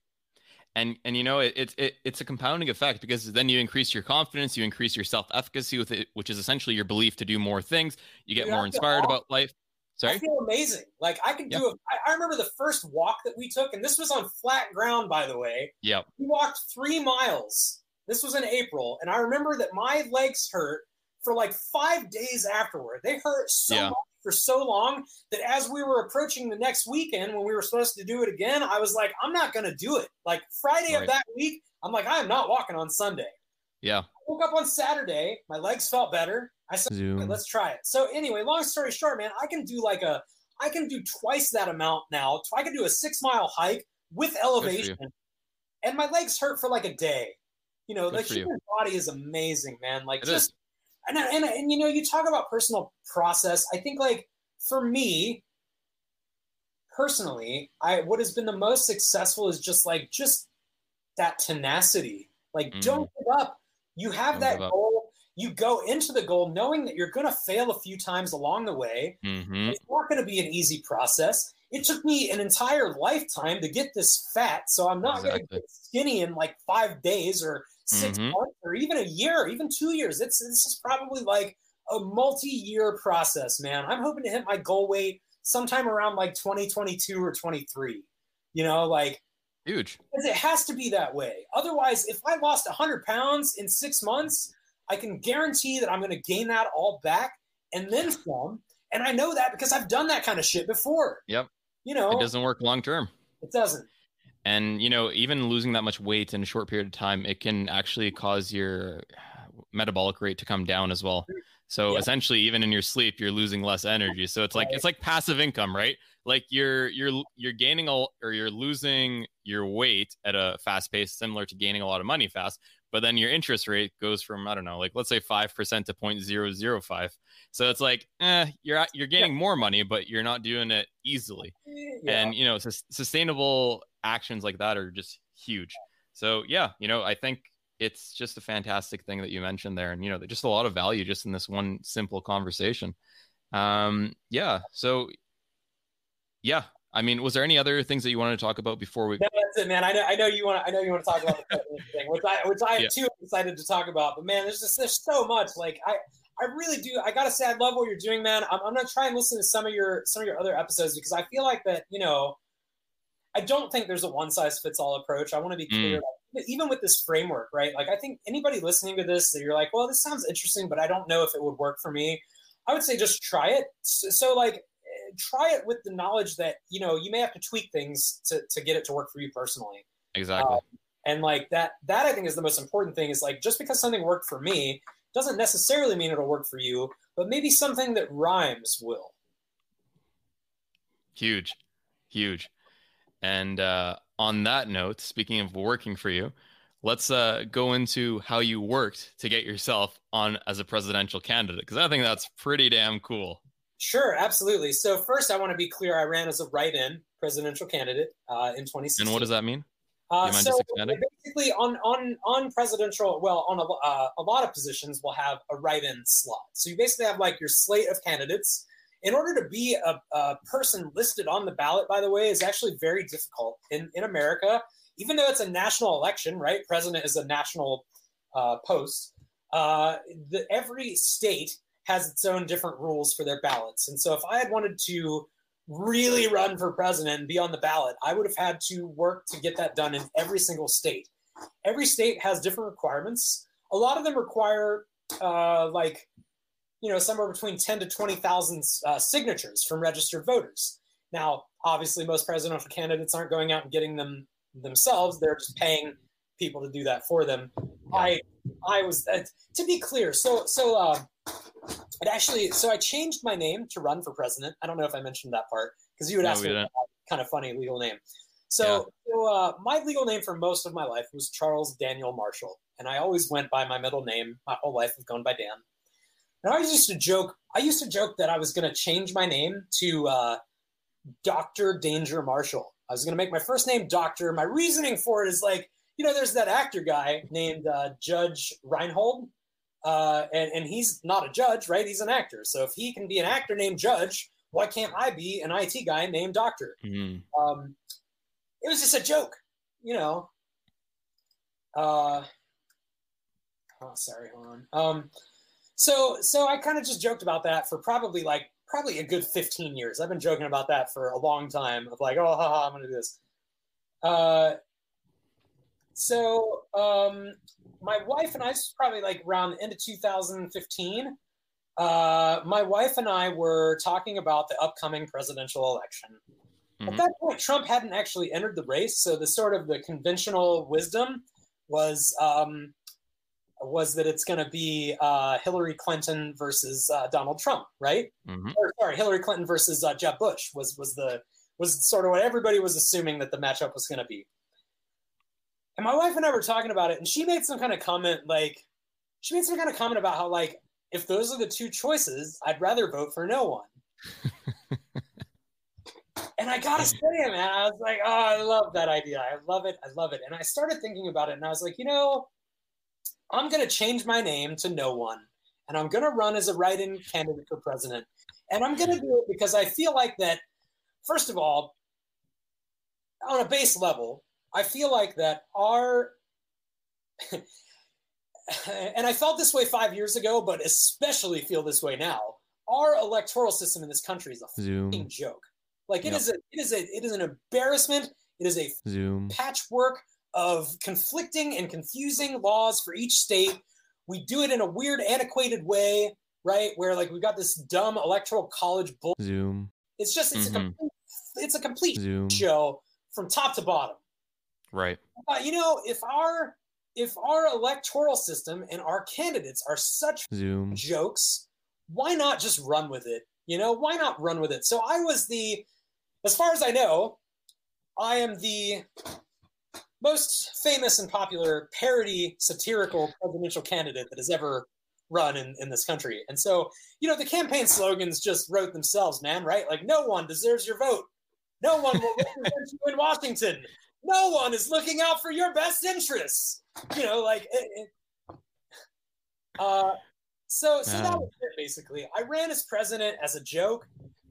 Speaker 3: and and you know it, it, it it's a compounding effect because then you increase your confidence you increase your self-efficacy with it which is essentially your belief to do more things you get
Speaker 4: I
Speaker 3: more inspired about life
Speaker 4: I feel amazing. Like I can do it. I, remember the first walk that we took, and this was on flat ground, by the way.
Speaker 3: Yep.
Speaker 4: We walked three miles. This was in April, and I remember that my legs hurt for like five days afterward. They hurt so
Speaker 3: Yeah.
Speaker 4: much for so long that as we were approaching the next weekend when we were supposed to do it again, I was like, I'm not going to do it. Like Friday of that week, I'm like, I am not walking on Sunday.
Speaker 3: yeah
Speaker 4: woke up on Saturday, my legs felt better. I said, Okay, let's try it. So anyway, long story short, man, I can do like a, I can do twice that amount now. I can do a six mile hike with elevation, and my legs hurt for like a day. You know,
Speaker 3: Good
Speaker 4: the
Speaker 3: for you.
Speaker 4: human body is amazing, man. Like
Speaker 3: It
Speaker 4: just and, and and you know, you talk about personal process. I think like for me personally, I what has been the most successful is just like just that tenacity. Like
Speaker 3: Mhm.
Speaker 4: don't give up. You have that goal. You go into the goal knowing that you're going to fail a few times along the way.
Speaker 3: hmm
Speaker 4: It's not going to be an easy process. It took me an entire lifetime to get this fat, so I'm not going to get skinny in like five days or 6
Speaker 3: Mhm.
Speaker 4: months or even a year, or even two years. It's this is probably like a multi-year process, man. I'm hoping to hit my goal weight sometime around like 2022 or 23. You know, like
Speaker 3: huge
Speaker 4: because it has to be that way. Otherwise, if I lost 100 pounds in six months, I can guarantee that I'm going to gain that all back and then some. And I know that because I've done that kind of shit before.
Speaker 3: Yep.
Speaker 4: You know,
Speaker 3: it doesn't work long term.
Speaker 4: It doesn't.
Speaker 3: And you know, even losing that much weight in a short period of time, it can actually cause your metabolic rate to come down as well. So yeah. essentially, even in your sleep, you're losing less energy. So it's like right. it's like passive income, right? Like you're you're you're gaining all or you're losing your weight at a fast pace, similar to gaining a lot of money fast. But then your interest rate goes from I don't know, like let's say five percent to 0.005. So it's like, eh, you're you're gaining yeah. more money, but you're not doing it easily. Yeah. And you know, sustainable actions like that are just huge. So yeah, you know, I think it's just a fantastic thing that you mentioned there, and you know, just a lot of value just in this one simple conversation. Um, yeah. So yeah, I mean, was there any other things that you wanted to talk about before we?
Speaker 4: No, that's it, man. I know, I know you want, to, I know you want to talk about the thing, which I, which I am yeah. too excited to talk about. But man, there's just there's so much. Like I, I really do. I gotta say, I love what you're doing, man. I'm, I'm gonna try and listen to some of your some of your other episodes because I feel like that, you know, I don't think there's a one size fits all approach. I want to be clear. Mm. Like, even with this framework, right? Like, I think anybody listening to this, that you're like, well, this sounds interesting, but I don't know if it would work for me. I would say just try it. So, so like, try it with the knowledge that you know you may have to tweak things to to get it to work for you personally.
Speaker 3: Exactly. Um,
Speaker 4: and like that, that I think is the most important thing. Is like just because something worked for me doesn't necessarily mean it'll work for you, but maybe something that rhymes will.
Speaker 3: Huge, huge. And uh, on that note, speaking of working for you, let's uh, go into how you worked to get yourself on as a presidential candidate because I think that's pretty damn cool.
Speaker 4: Sure, absolutely. So first, I want to be clear. I ran as a write-in presidential candidate uh, in 2016.
Speaker 3: And what does that mean?
Speaker 4: Uh, so basically, on on on presidential, well, on a, uh, a lot of positions, we'll have a write-in slot. So you basically have like your slate of candidates. In order to be a, a person listed on the ballot, by the way, is actually very difficult in in America. Even though it's a national election, right? President is a national uh, post. Uh, the, every state has its own different rules for their ballots. And so if I had wanted to really run for president and be on the ballot, I would have had to work to get that done in every single state. Every state has different requirements. A lot of them require uh, like you know somewhere between 10 to 20,000 uh, signatures from registered voters. Now, obviously most presidential candidates aren't going out and getting them themselves. They're just paying people to do that for them. I I was uh, to be clear. So so uh, it actually, so I changed my name to run for president. I don't know if I mentioned that part because you would no, ask me a kind of funny legal name. So, yeah. so uh, my legal name for most of my life was Charles Daniel Marshall, and I always went by my middle name. My whole life I've gone by Dan. And I used to joke. I used to joke that I was going to change my name to uh, Doctor Danger Marshall. I was going to make my first name Doctor. My reasoning for it is like, you know, there's that actor guy named uh, Judge Reinhold uh, and, and he's not a judge, right? He's an actor. So if he can be an actor named Judge, why can't I be an IT guy named Doctor? Mm-hmm. Um, it was just a joke, you know. Uh, oh, sorry, hold on. Um, so so I kind of just joked about that for probably like probably a good 15 years. I've been joking about that for a long time of like, oh, haha, I'm gonna do this. Uh, so um, my wife and I, this probably like around the end of 2015. Uh, my wife and I were talking about the upcoming presidential election. Mm-hmm. At that point, Trump hadn't actually entered the race, so the sort of the conventional wisdom was um, was that it's going to be uh, Hillary Clinton versus uh, Donald Trump, right? Mm-hmm. Or sorry, Hillary Clinton versus uh, Jeb Bush was was the was sort of what everybody was assuming that the matchup was going to be. And my wife and I were talking about it, and she made some kind of comment like, she made some kind of comment about how, like, if those are the two choices, I'd rather vote for no one. and I gotta say, man, I was like, oh, I love that idea. I love it. I love it. And I started thinking about it, and I was like, you know, I'm gonna change my name to no one, and I'm gonna run as a write-in candidate for president. And I'm gonna do it because I feel like that. First of all, on a base level, I feel like that our and I felt this way five years ago, but especially feel this way now. Our electoral system in this country is a Zoom. fucking joke. Like it yep. is a it is a it is an embarrassment. It is a
Speaker 3: Zoom
Speaker 4: patchwork of conflicting and confusing laws for each state. we do it in a weird, antiquated way, right? Where like we've got this dumb electoral college bull.
Speaker 3: Zoom.
Speaker 4: It's just it's
Speaker 3: Mhm.
Speaker 4: a complete, it's a complete
Speaker 3: Zoom.
Speaker 4: show from top to bottom.
Speaker 3: Right.
Speaker 4: Uh, you know, if our if our electoral system and our candidates are such
Speaker 3: Zoom.
Speaker 4: jokes, why not just run with it? You know, why not run with it? So I was the, as far as I know, I am the most famous and popular parody satirical presidential candidate that has ever run in, in this country. And so, you know, the campaign slogans just wrote themselves, man, right? Like, no one deserves your vote. No one will represent you in Washington. No one is looking out for your best interests. You know, like, it, it, uh, so, so that was it basically. I ran as president as a joke.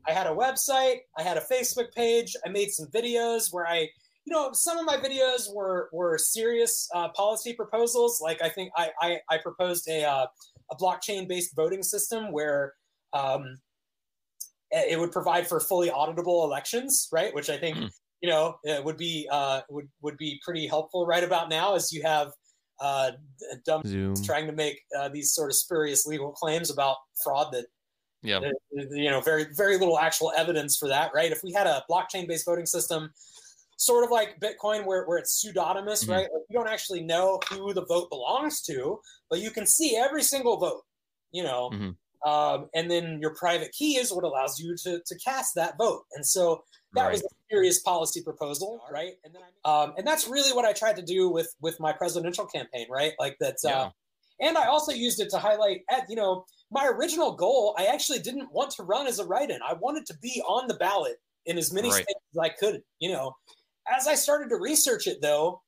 Speaker 4: I had a website, I had a Facebook page, I made some videos where I, you know, some of my videos were were serious uh, policy proposals. Like I think I I, I proposed a uh, a blockchain based voting system where um, it would provide for fully auditable elections, right? Which I think
Speaker 3: Hmm.
Speaker 4: you know it would be uh, would would be pretty helpful right about now as you have uh, dumb
Speaker 3: Zoom.
Speaker 4: trying to make uh, these sort of spurious legal claims about fraud that
Speaker 3: Yeah.
Speaker 4: uh, you know very very little actual evidence for that right if we had a blockchain based voting system sort of like bitcoin where, where it's pseudonymous
Speaker 3: Mhm.
Speaker 4: right like you don't actually know who the vote belongs to but you can see every single vote you know
Speaker 3: Mhm.
Speaker 4: um, and then your private key is what allows you to, to cast that vote and so that was a serious policy proposal right and then I, um, and that's really what i tried to do with with my presidential campaign right like that uh,
Speaker 3: Yeah.
Speaker 4: and I also used it to highlight, at, you know, my original goal. I actually didn't want to run as a write-in. I wanted to be on the ballot in as many
Speaker 3: Right.
Speaker 4: states as I could. You know, as I started to research it, though,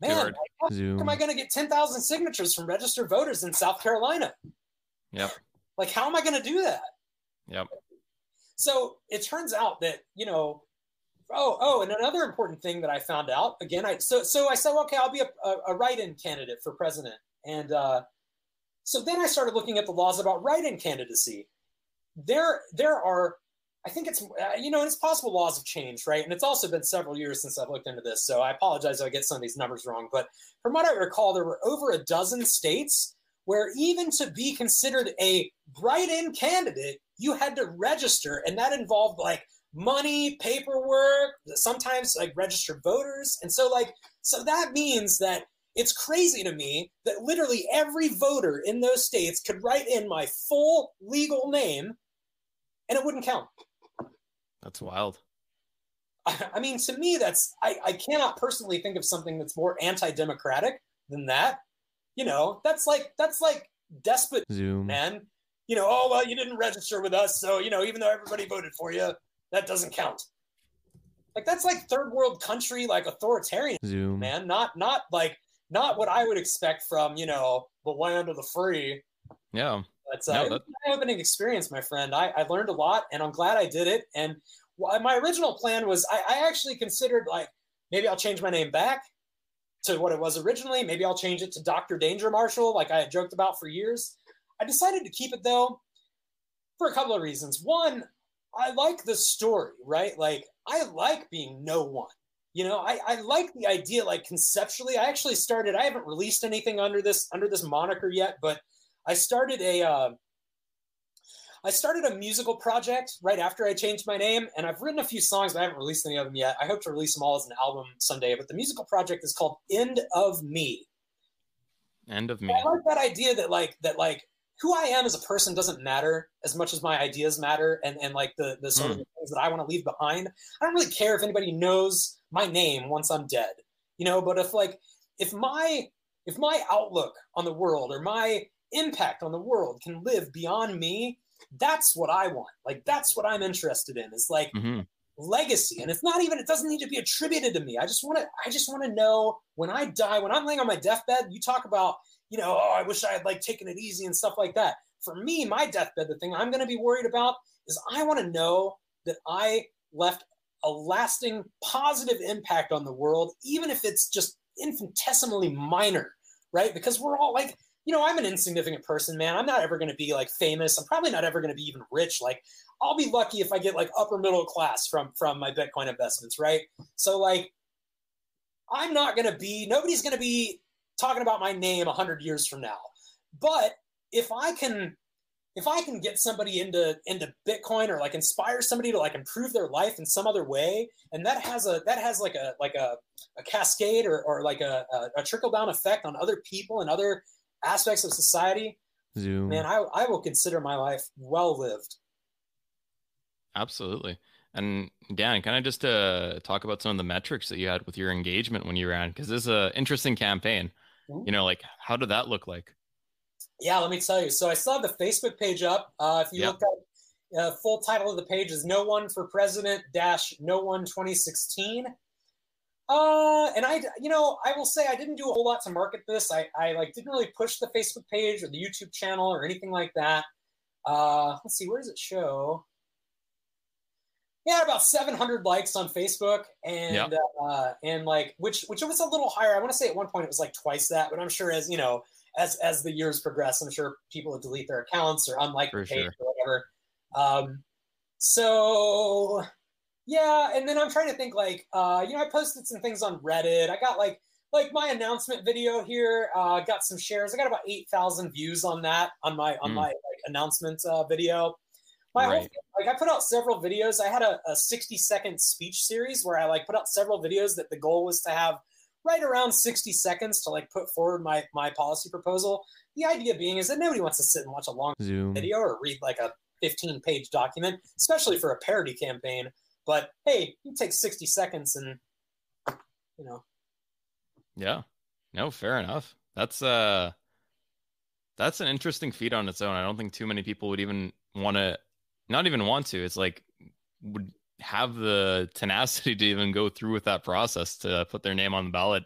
Speaker 4: man, like, how am I going to get ten thousand signatures from registered voters in South Carolina?
Speaker 3: Yep.
Speaker 4: Like, how am I going to do that?
Speaker 3: Yep.
Speaker 4: So it turns out that you know, oh oh, and another important thing that I found out again, I so so I said, okay, I'll be a, a, a write-in candidate for president, and uh, so then I started looking at the laws about write-in candidacy. There there are, I think it's uh, you know, and it's possible laws have changed, right? And it's also been several years since I've looked into this, so I apologize if I get some of these numbers wrong. But from what I recall, there were over a dozen states where even to be considered a write-in candidate, you had to register, and that involved like money, paperwork, sometimes like registered voters, and so like so that means that it's crazy to me that literally every voter in those states could write in my full legal name, and it wouldn't count.
Speaker 3: That's wild.
Speaker 4: I mean, to me, that's I, I cannot personally think of something that's more anti-democratic than that. You know, that's like that's like despot
Speaker 3: Zoom.
Speaker 4: man. You know, oh well, you didn't register with us, so you know, even though everybody voted for you, that doesn't count. Like that's like third world country, like authoritarian,
Speaker 3: Zoom.
Speaker 4: man. Not not like not what I would expect from you know the land of the free.
Speaker 3: Yeah.
Speaker 4: That's uh,
Speaker 3: No, that-
Speaker 4: an eye-opening experience, my friend. I, I learned a lot, and I'm glad I did it. And my original plan was I, I actually considered like maybe I'll change my name back to what it was originally. Maybe I'll change it to Doctor Danger Marshall, like I had joked about for years. I decided to keep it though for a couple of reasons. One, I like the story, right? Like I like being no one. You know, I, I like the idea, like conceptually. I actually started. I haven't released anything under this under this moniker yet, but I started a uh, I started a musical project right after I changed my name, and I've written a few songs, but I haven't released any of them yet. I hope to release them all as an album someday. But the musical project is called End of Me.
Speaker 3: End of me.
Speaker 4: I like that idea that like that like who I am as a person doesn't matter as much as my ideas matter, and and like the the sort of things that I want to leave behind. I don't really care if anybody knows my name once I'm dead, you know. But if like if my if my outlook on the world or my impact on the world can live beyond me, that's what I want. Like that's what I'm interested in. Is like
Speaker 3: hmm
Speaker 4: legacy and it's not even it doesn't need to be attributed to me i just want to i just want to know when i die when i'm laying on my deathbed you talk about you know oh i wish i had like taken it easy and stuff like that for me my deathbed the thing i'm going to be worried about is i want to know that i left a lasting positive impact on the world even if it's just infinitesimally minor right because we're all like you know i'm an insignificant person man i'm not ever going to be like famous i'm probably not ever going to be even rich like I'll be lucky if I get like upper middle class from from my Bitcoin investments, right? So like I'm not going to be nobody's going to be talking about my name 100 years from now. But if I can if I can get somebody into into Bitcoin or like inspire somebody to like improve their life in some other way, and that has a that has like a like a, a cascade or, or like a, a, a trickle down effect on other people and other aspects of society.
Speaker 3: Zoom.
Speaker 4: Man, I I will consider my life well lived.
Speaker 3: Absolutely. And Dan, can I just uh, talk about some of the metrics that you had with your engagement when you ran? Because this is an interesting campaign.
Speaker 4: Mhm.
Speaker 3: You know, like how did that look like?
Speaker 4: Yeah, let me tell you. So I still have the Facebook page up. Uh, if you
Speaker 3: Yeah.
Speaker 4: look up, uh, full title of the page is "No One for President Dash No One 2016." Uh, and I, you know, I will say I didn't do a whole lot to market this. I, I like didn't really push the Facebook page or the YouTube channel or anything like that. Uh, let's see, where does it show? Yeah, about 700 likes on Facebook, and
Speaker 3: Yep.
Speaker 4: uh, and like which which was a little higher. I want to say at one point it was like twice that, but I'm sure as you know as as the years progress, I'm sure people would delete their accounts or unlike
Speaker 3: For
Speaker 4: the page
Speaker 3: sure.
Speaker 4: or whatever. Um, so yeah, and then I'm trying to think like uh, you know I posted some things on Reddit. I got like like my announcement video here. Uh, got some shares. I got about eight thousand views on that on my on
Speaker 3: Mm.
Speaker 4: my like announcement uh, video. My whole
Speaker 3: Right.
Speaker 4: thing, like I put out several videos. I had a, a 60 second speech series where I like put out several videos that the goal was to have right around 60 seconds to like put forward my my policy proposal. The idea being is that nobody wants to sit and watch a long
Speaker 3: Zoom.
Speaker 4: video or read like a 15 page document, especially for a parody campaign. But hey, you take 60 seconds and you know,
Speaker 3: Yeah. No, fair enough. That's uh that's an interesting feat on its own. I don't think too many people would even want to not even want to. It's like would have the tenacity to even go through with that process to put their name on the ballot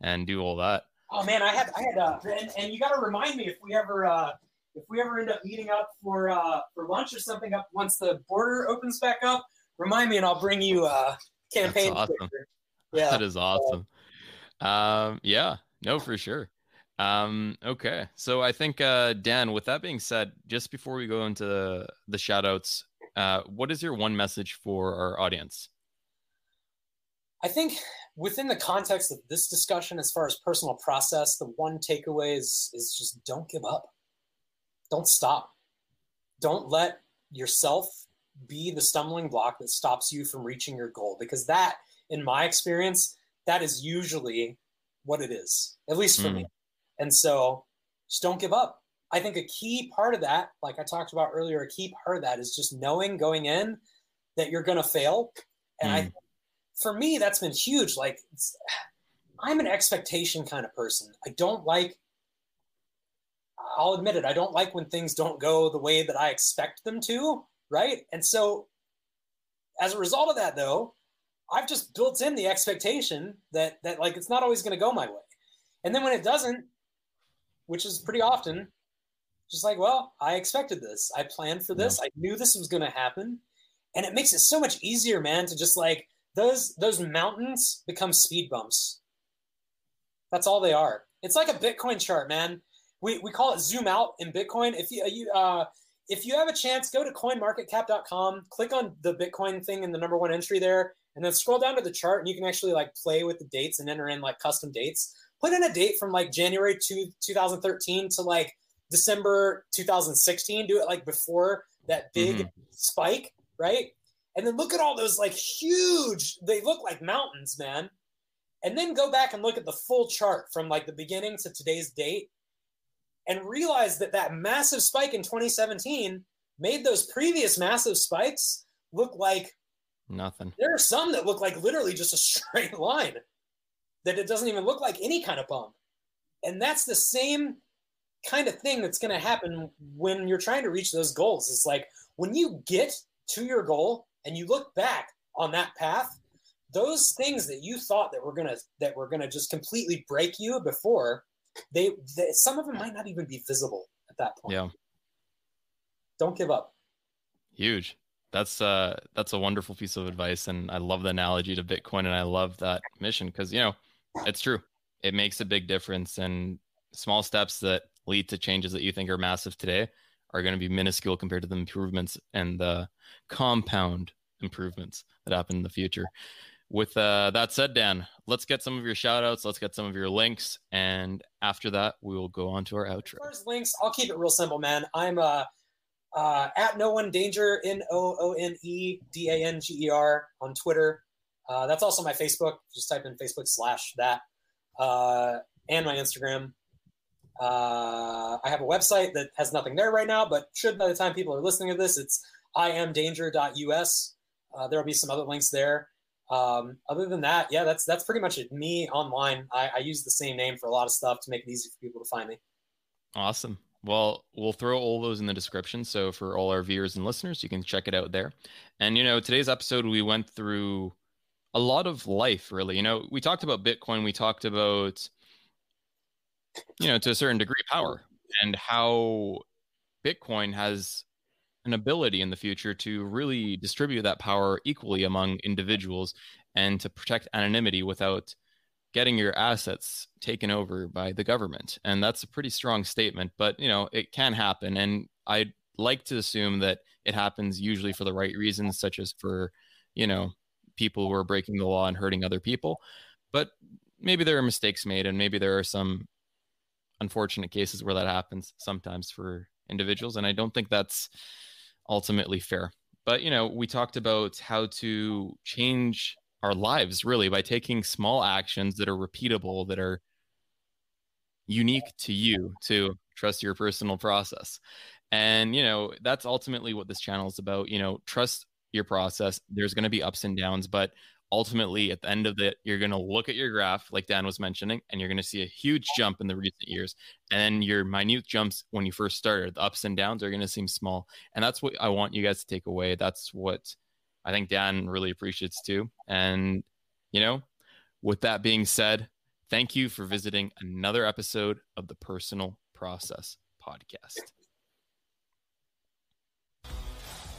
Speaker 3: and do all that.
Speaker 4: oh man, I had I had uh, and, and you got to remind me if we ever uh, if we ever end up meeting up for uh, for lunch or something up once the border opens back up. Remind me, and I'll bring you uh, campaign.
Speaker 3: That's awesome.
Speaker 4: picture. Yeah.
Speaker 3: That is awesome. Um, yeah, no, for sure. Um, okay. So I think uh Dan, with that being said, just before we go into the, the shout outs, uh, what is your one message for our audience?
Speaker 4: I think within the context of this discussion, as far as personal process, the one takeaway is is just don't give up. Don't stop. Don't let yourself be the stumbling block that stops you from reaching your goal. Because that, in my experience, that is usually what it is, at least for
Speaker 3: Mm.
Speaker 4: me. And so just don't give up. I think a key part of that, like I talked about earlier, a key part of that is just knowing going in that you're going to fail. And I
Speaker 3: Mm.
Speaker 4: for me, that's been huge. Like, it's, I'm an expectation kind of person. I don't like, I'll admit it, I don't like when things don't go the way that I expect them to. Right. And so, as a result of that, though, I've just built in the expectation that, that like, it's not always going to go my way. And then when it doesn't, which is pretty often, just like, well, I expected this. I planned for this. I knew this was going to happen. And it makes it so much easier, man, to just like, those those mountains become speed bumps. That's all they are. It's like a Bitcoin chart, man. We, we call it zoom out in Bitcoin. If you you uh, if you have a chance, go to coinmarketcap.com, click on the Bitcoin thing in the number one entry there, and then scroll down to the chart, and you can actually like play with the dates and enter in like custom dates. Put in a date from like January to 2013 to like December 2016. Do it like before that big
Speaker 3: Mhm.
Speaker 4: spike, right? And then look at all those like huge, they look like mountains, man. And then go back and look at the full chart from like the beginning to today's date and realize that that massive spike in 2017 made those previous massive spikes look like
Speaker 3: Nothing.
Speaker 4: there are some that look like literally just a straight line that it doesn't even look like any kind of bump and that's the same kind of thing that's going to happen when you're trying to reach those goals it's like when you get to your goal and you look back on that path those things that you thought that were going to that were going to just completely break you before they, they some of them might not even be visible at that point
Speaker 3: Yeah.
Speaker 4: don't give up
Speaker 3: Huge. That's uh that's a wonderful piece of advice and I love the analogy to Bitcoin and I love that mission because you know, it's true. It makes a big difference and small steps that lead to changes that you think are massive today are going to be minuscule compared to the improvements and the compound improvements that happen in the future. With uh, that said, Dan, let's get some of your shout outs. Let's get some of your links. And after that, we will go on to our outro.
Speaker 4: Links, I'll keep it real simple, man. I'm uh, uh, at no one danger, N O O N E D A N G E R on Twitter. Uh, that's also my Facebook. Just type in Facebook slash that uh, and my Instagram. Uh, I have a website that has nothing there right now, but should by the time people are listening to this, it's iamdanger.us. Uh, there will be some other links there. Um, other than that, yeah, that's that's pretty much it. Me online, I, I use the same name for a lot of stuff to make it easy for people to find me.
Speaker 3: Awesome. Well, we'll throw all those in the description. So for all our viewers and listeners, you can check it out there. And you know, today's episode we went through a lot of life, really. You know, we talked about Bitcoin, we talked about, you know, to a certain degree, power and how Bitcoin has an ability in the future to really distribute that power equally among individuals and to protect anonymity without getting your assets taken over by the government. And that's a pretty strong statement, but you know, it can happen. And I'd like to assume that it happens usually for the right reasons, such as for, you know, people who are breaking the law and hurting other people. But maybe there are mistakes made and maybe there are some unfortunate cases where that happens sometimes for individuals. And I don't think that's ultimately fair. But, you know, we talked about how to change our lives really by taking small actions that are repeatable, that are unique to you to trust your personal process. And, you know, that's ultimately what this channel is about. You know, trust your process. There's going to be ups and downs, but ultimately at the end of it you're going to look at your graph like dan was mentioning and you're going to see a huge jump in the recent years. And then your minute jumps when you first started. The ups and downs are going to seem small. And that's what i want you guys to take away. That's what i think dan really appreciates too. And you know with that being said thank you for visiting another episode of the personal process podcast.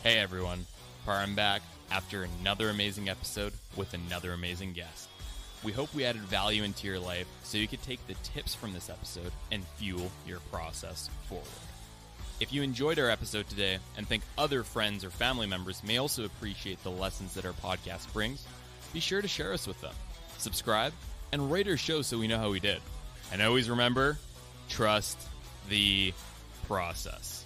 Speaker 3: Hey everyone. Parham back after another amazing episode with another amazing guest. We hope we added value into your life so you could take the tips from this episode and fuel your process forward. If you enjoyed our episode today and think other friends or family members may also appreciate the lessons that our podcast brings, be sure to share us with them. Subscribe and rate our show so we know how we did. And always remember trust the process.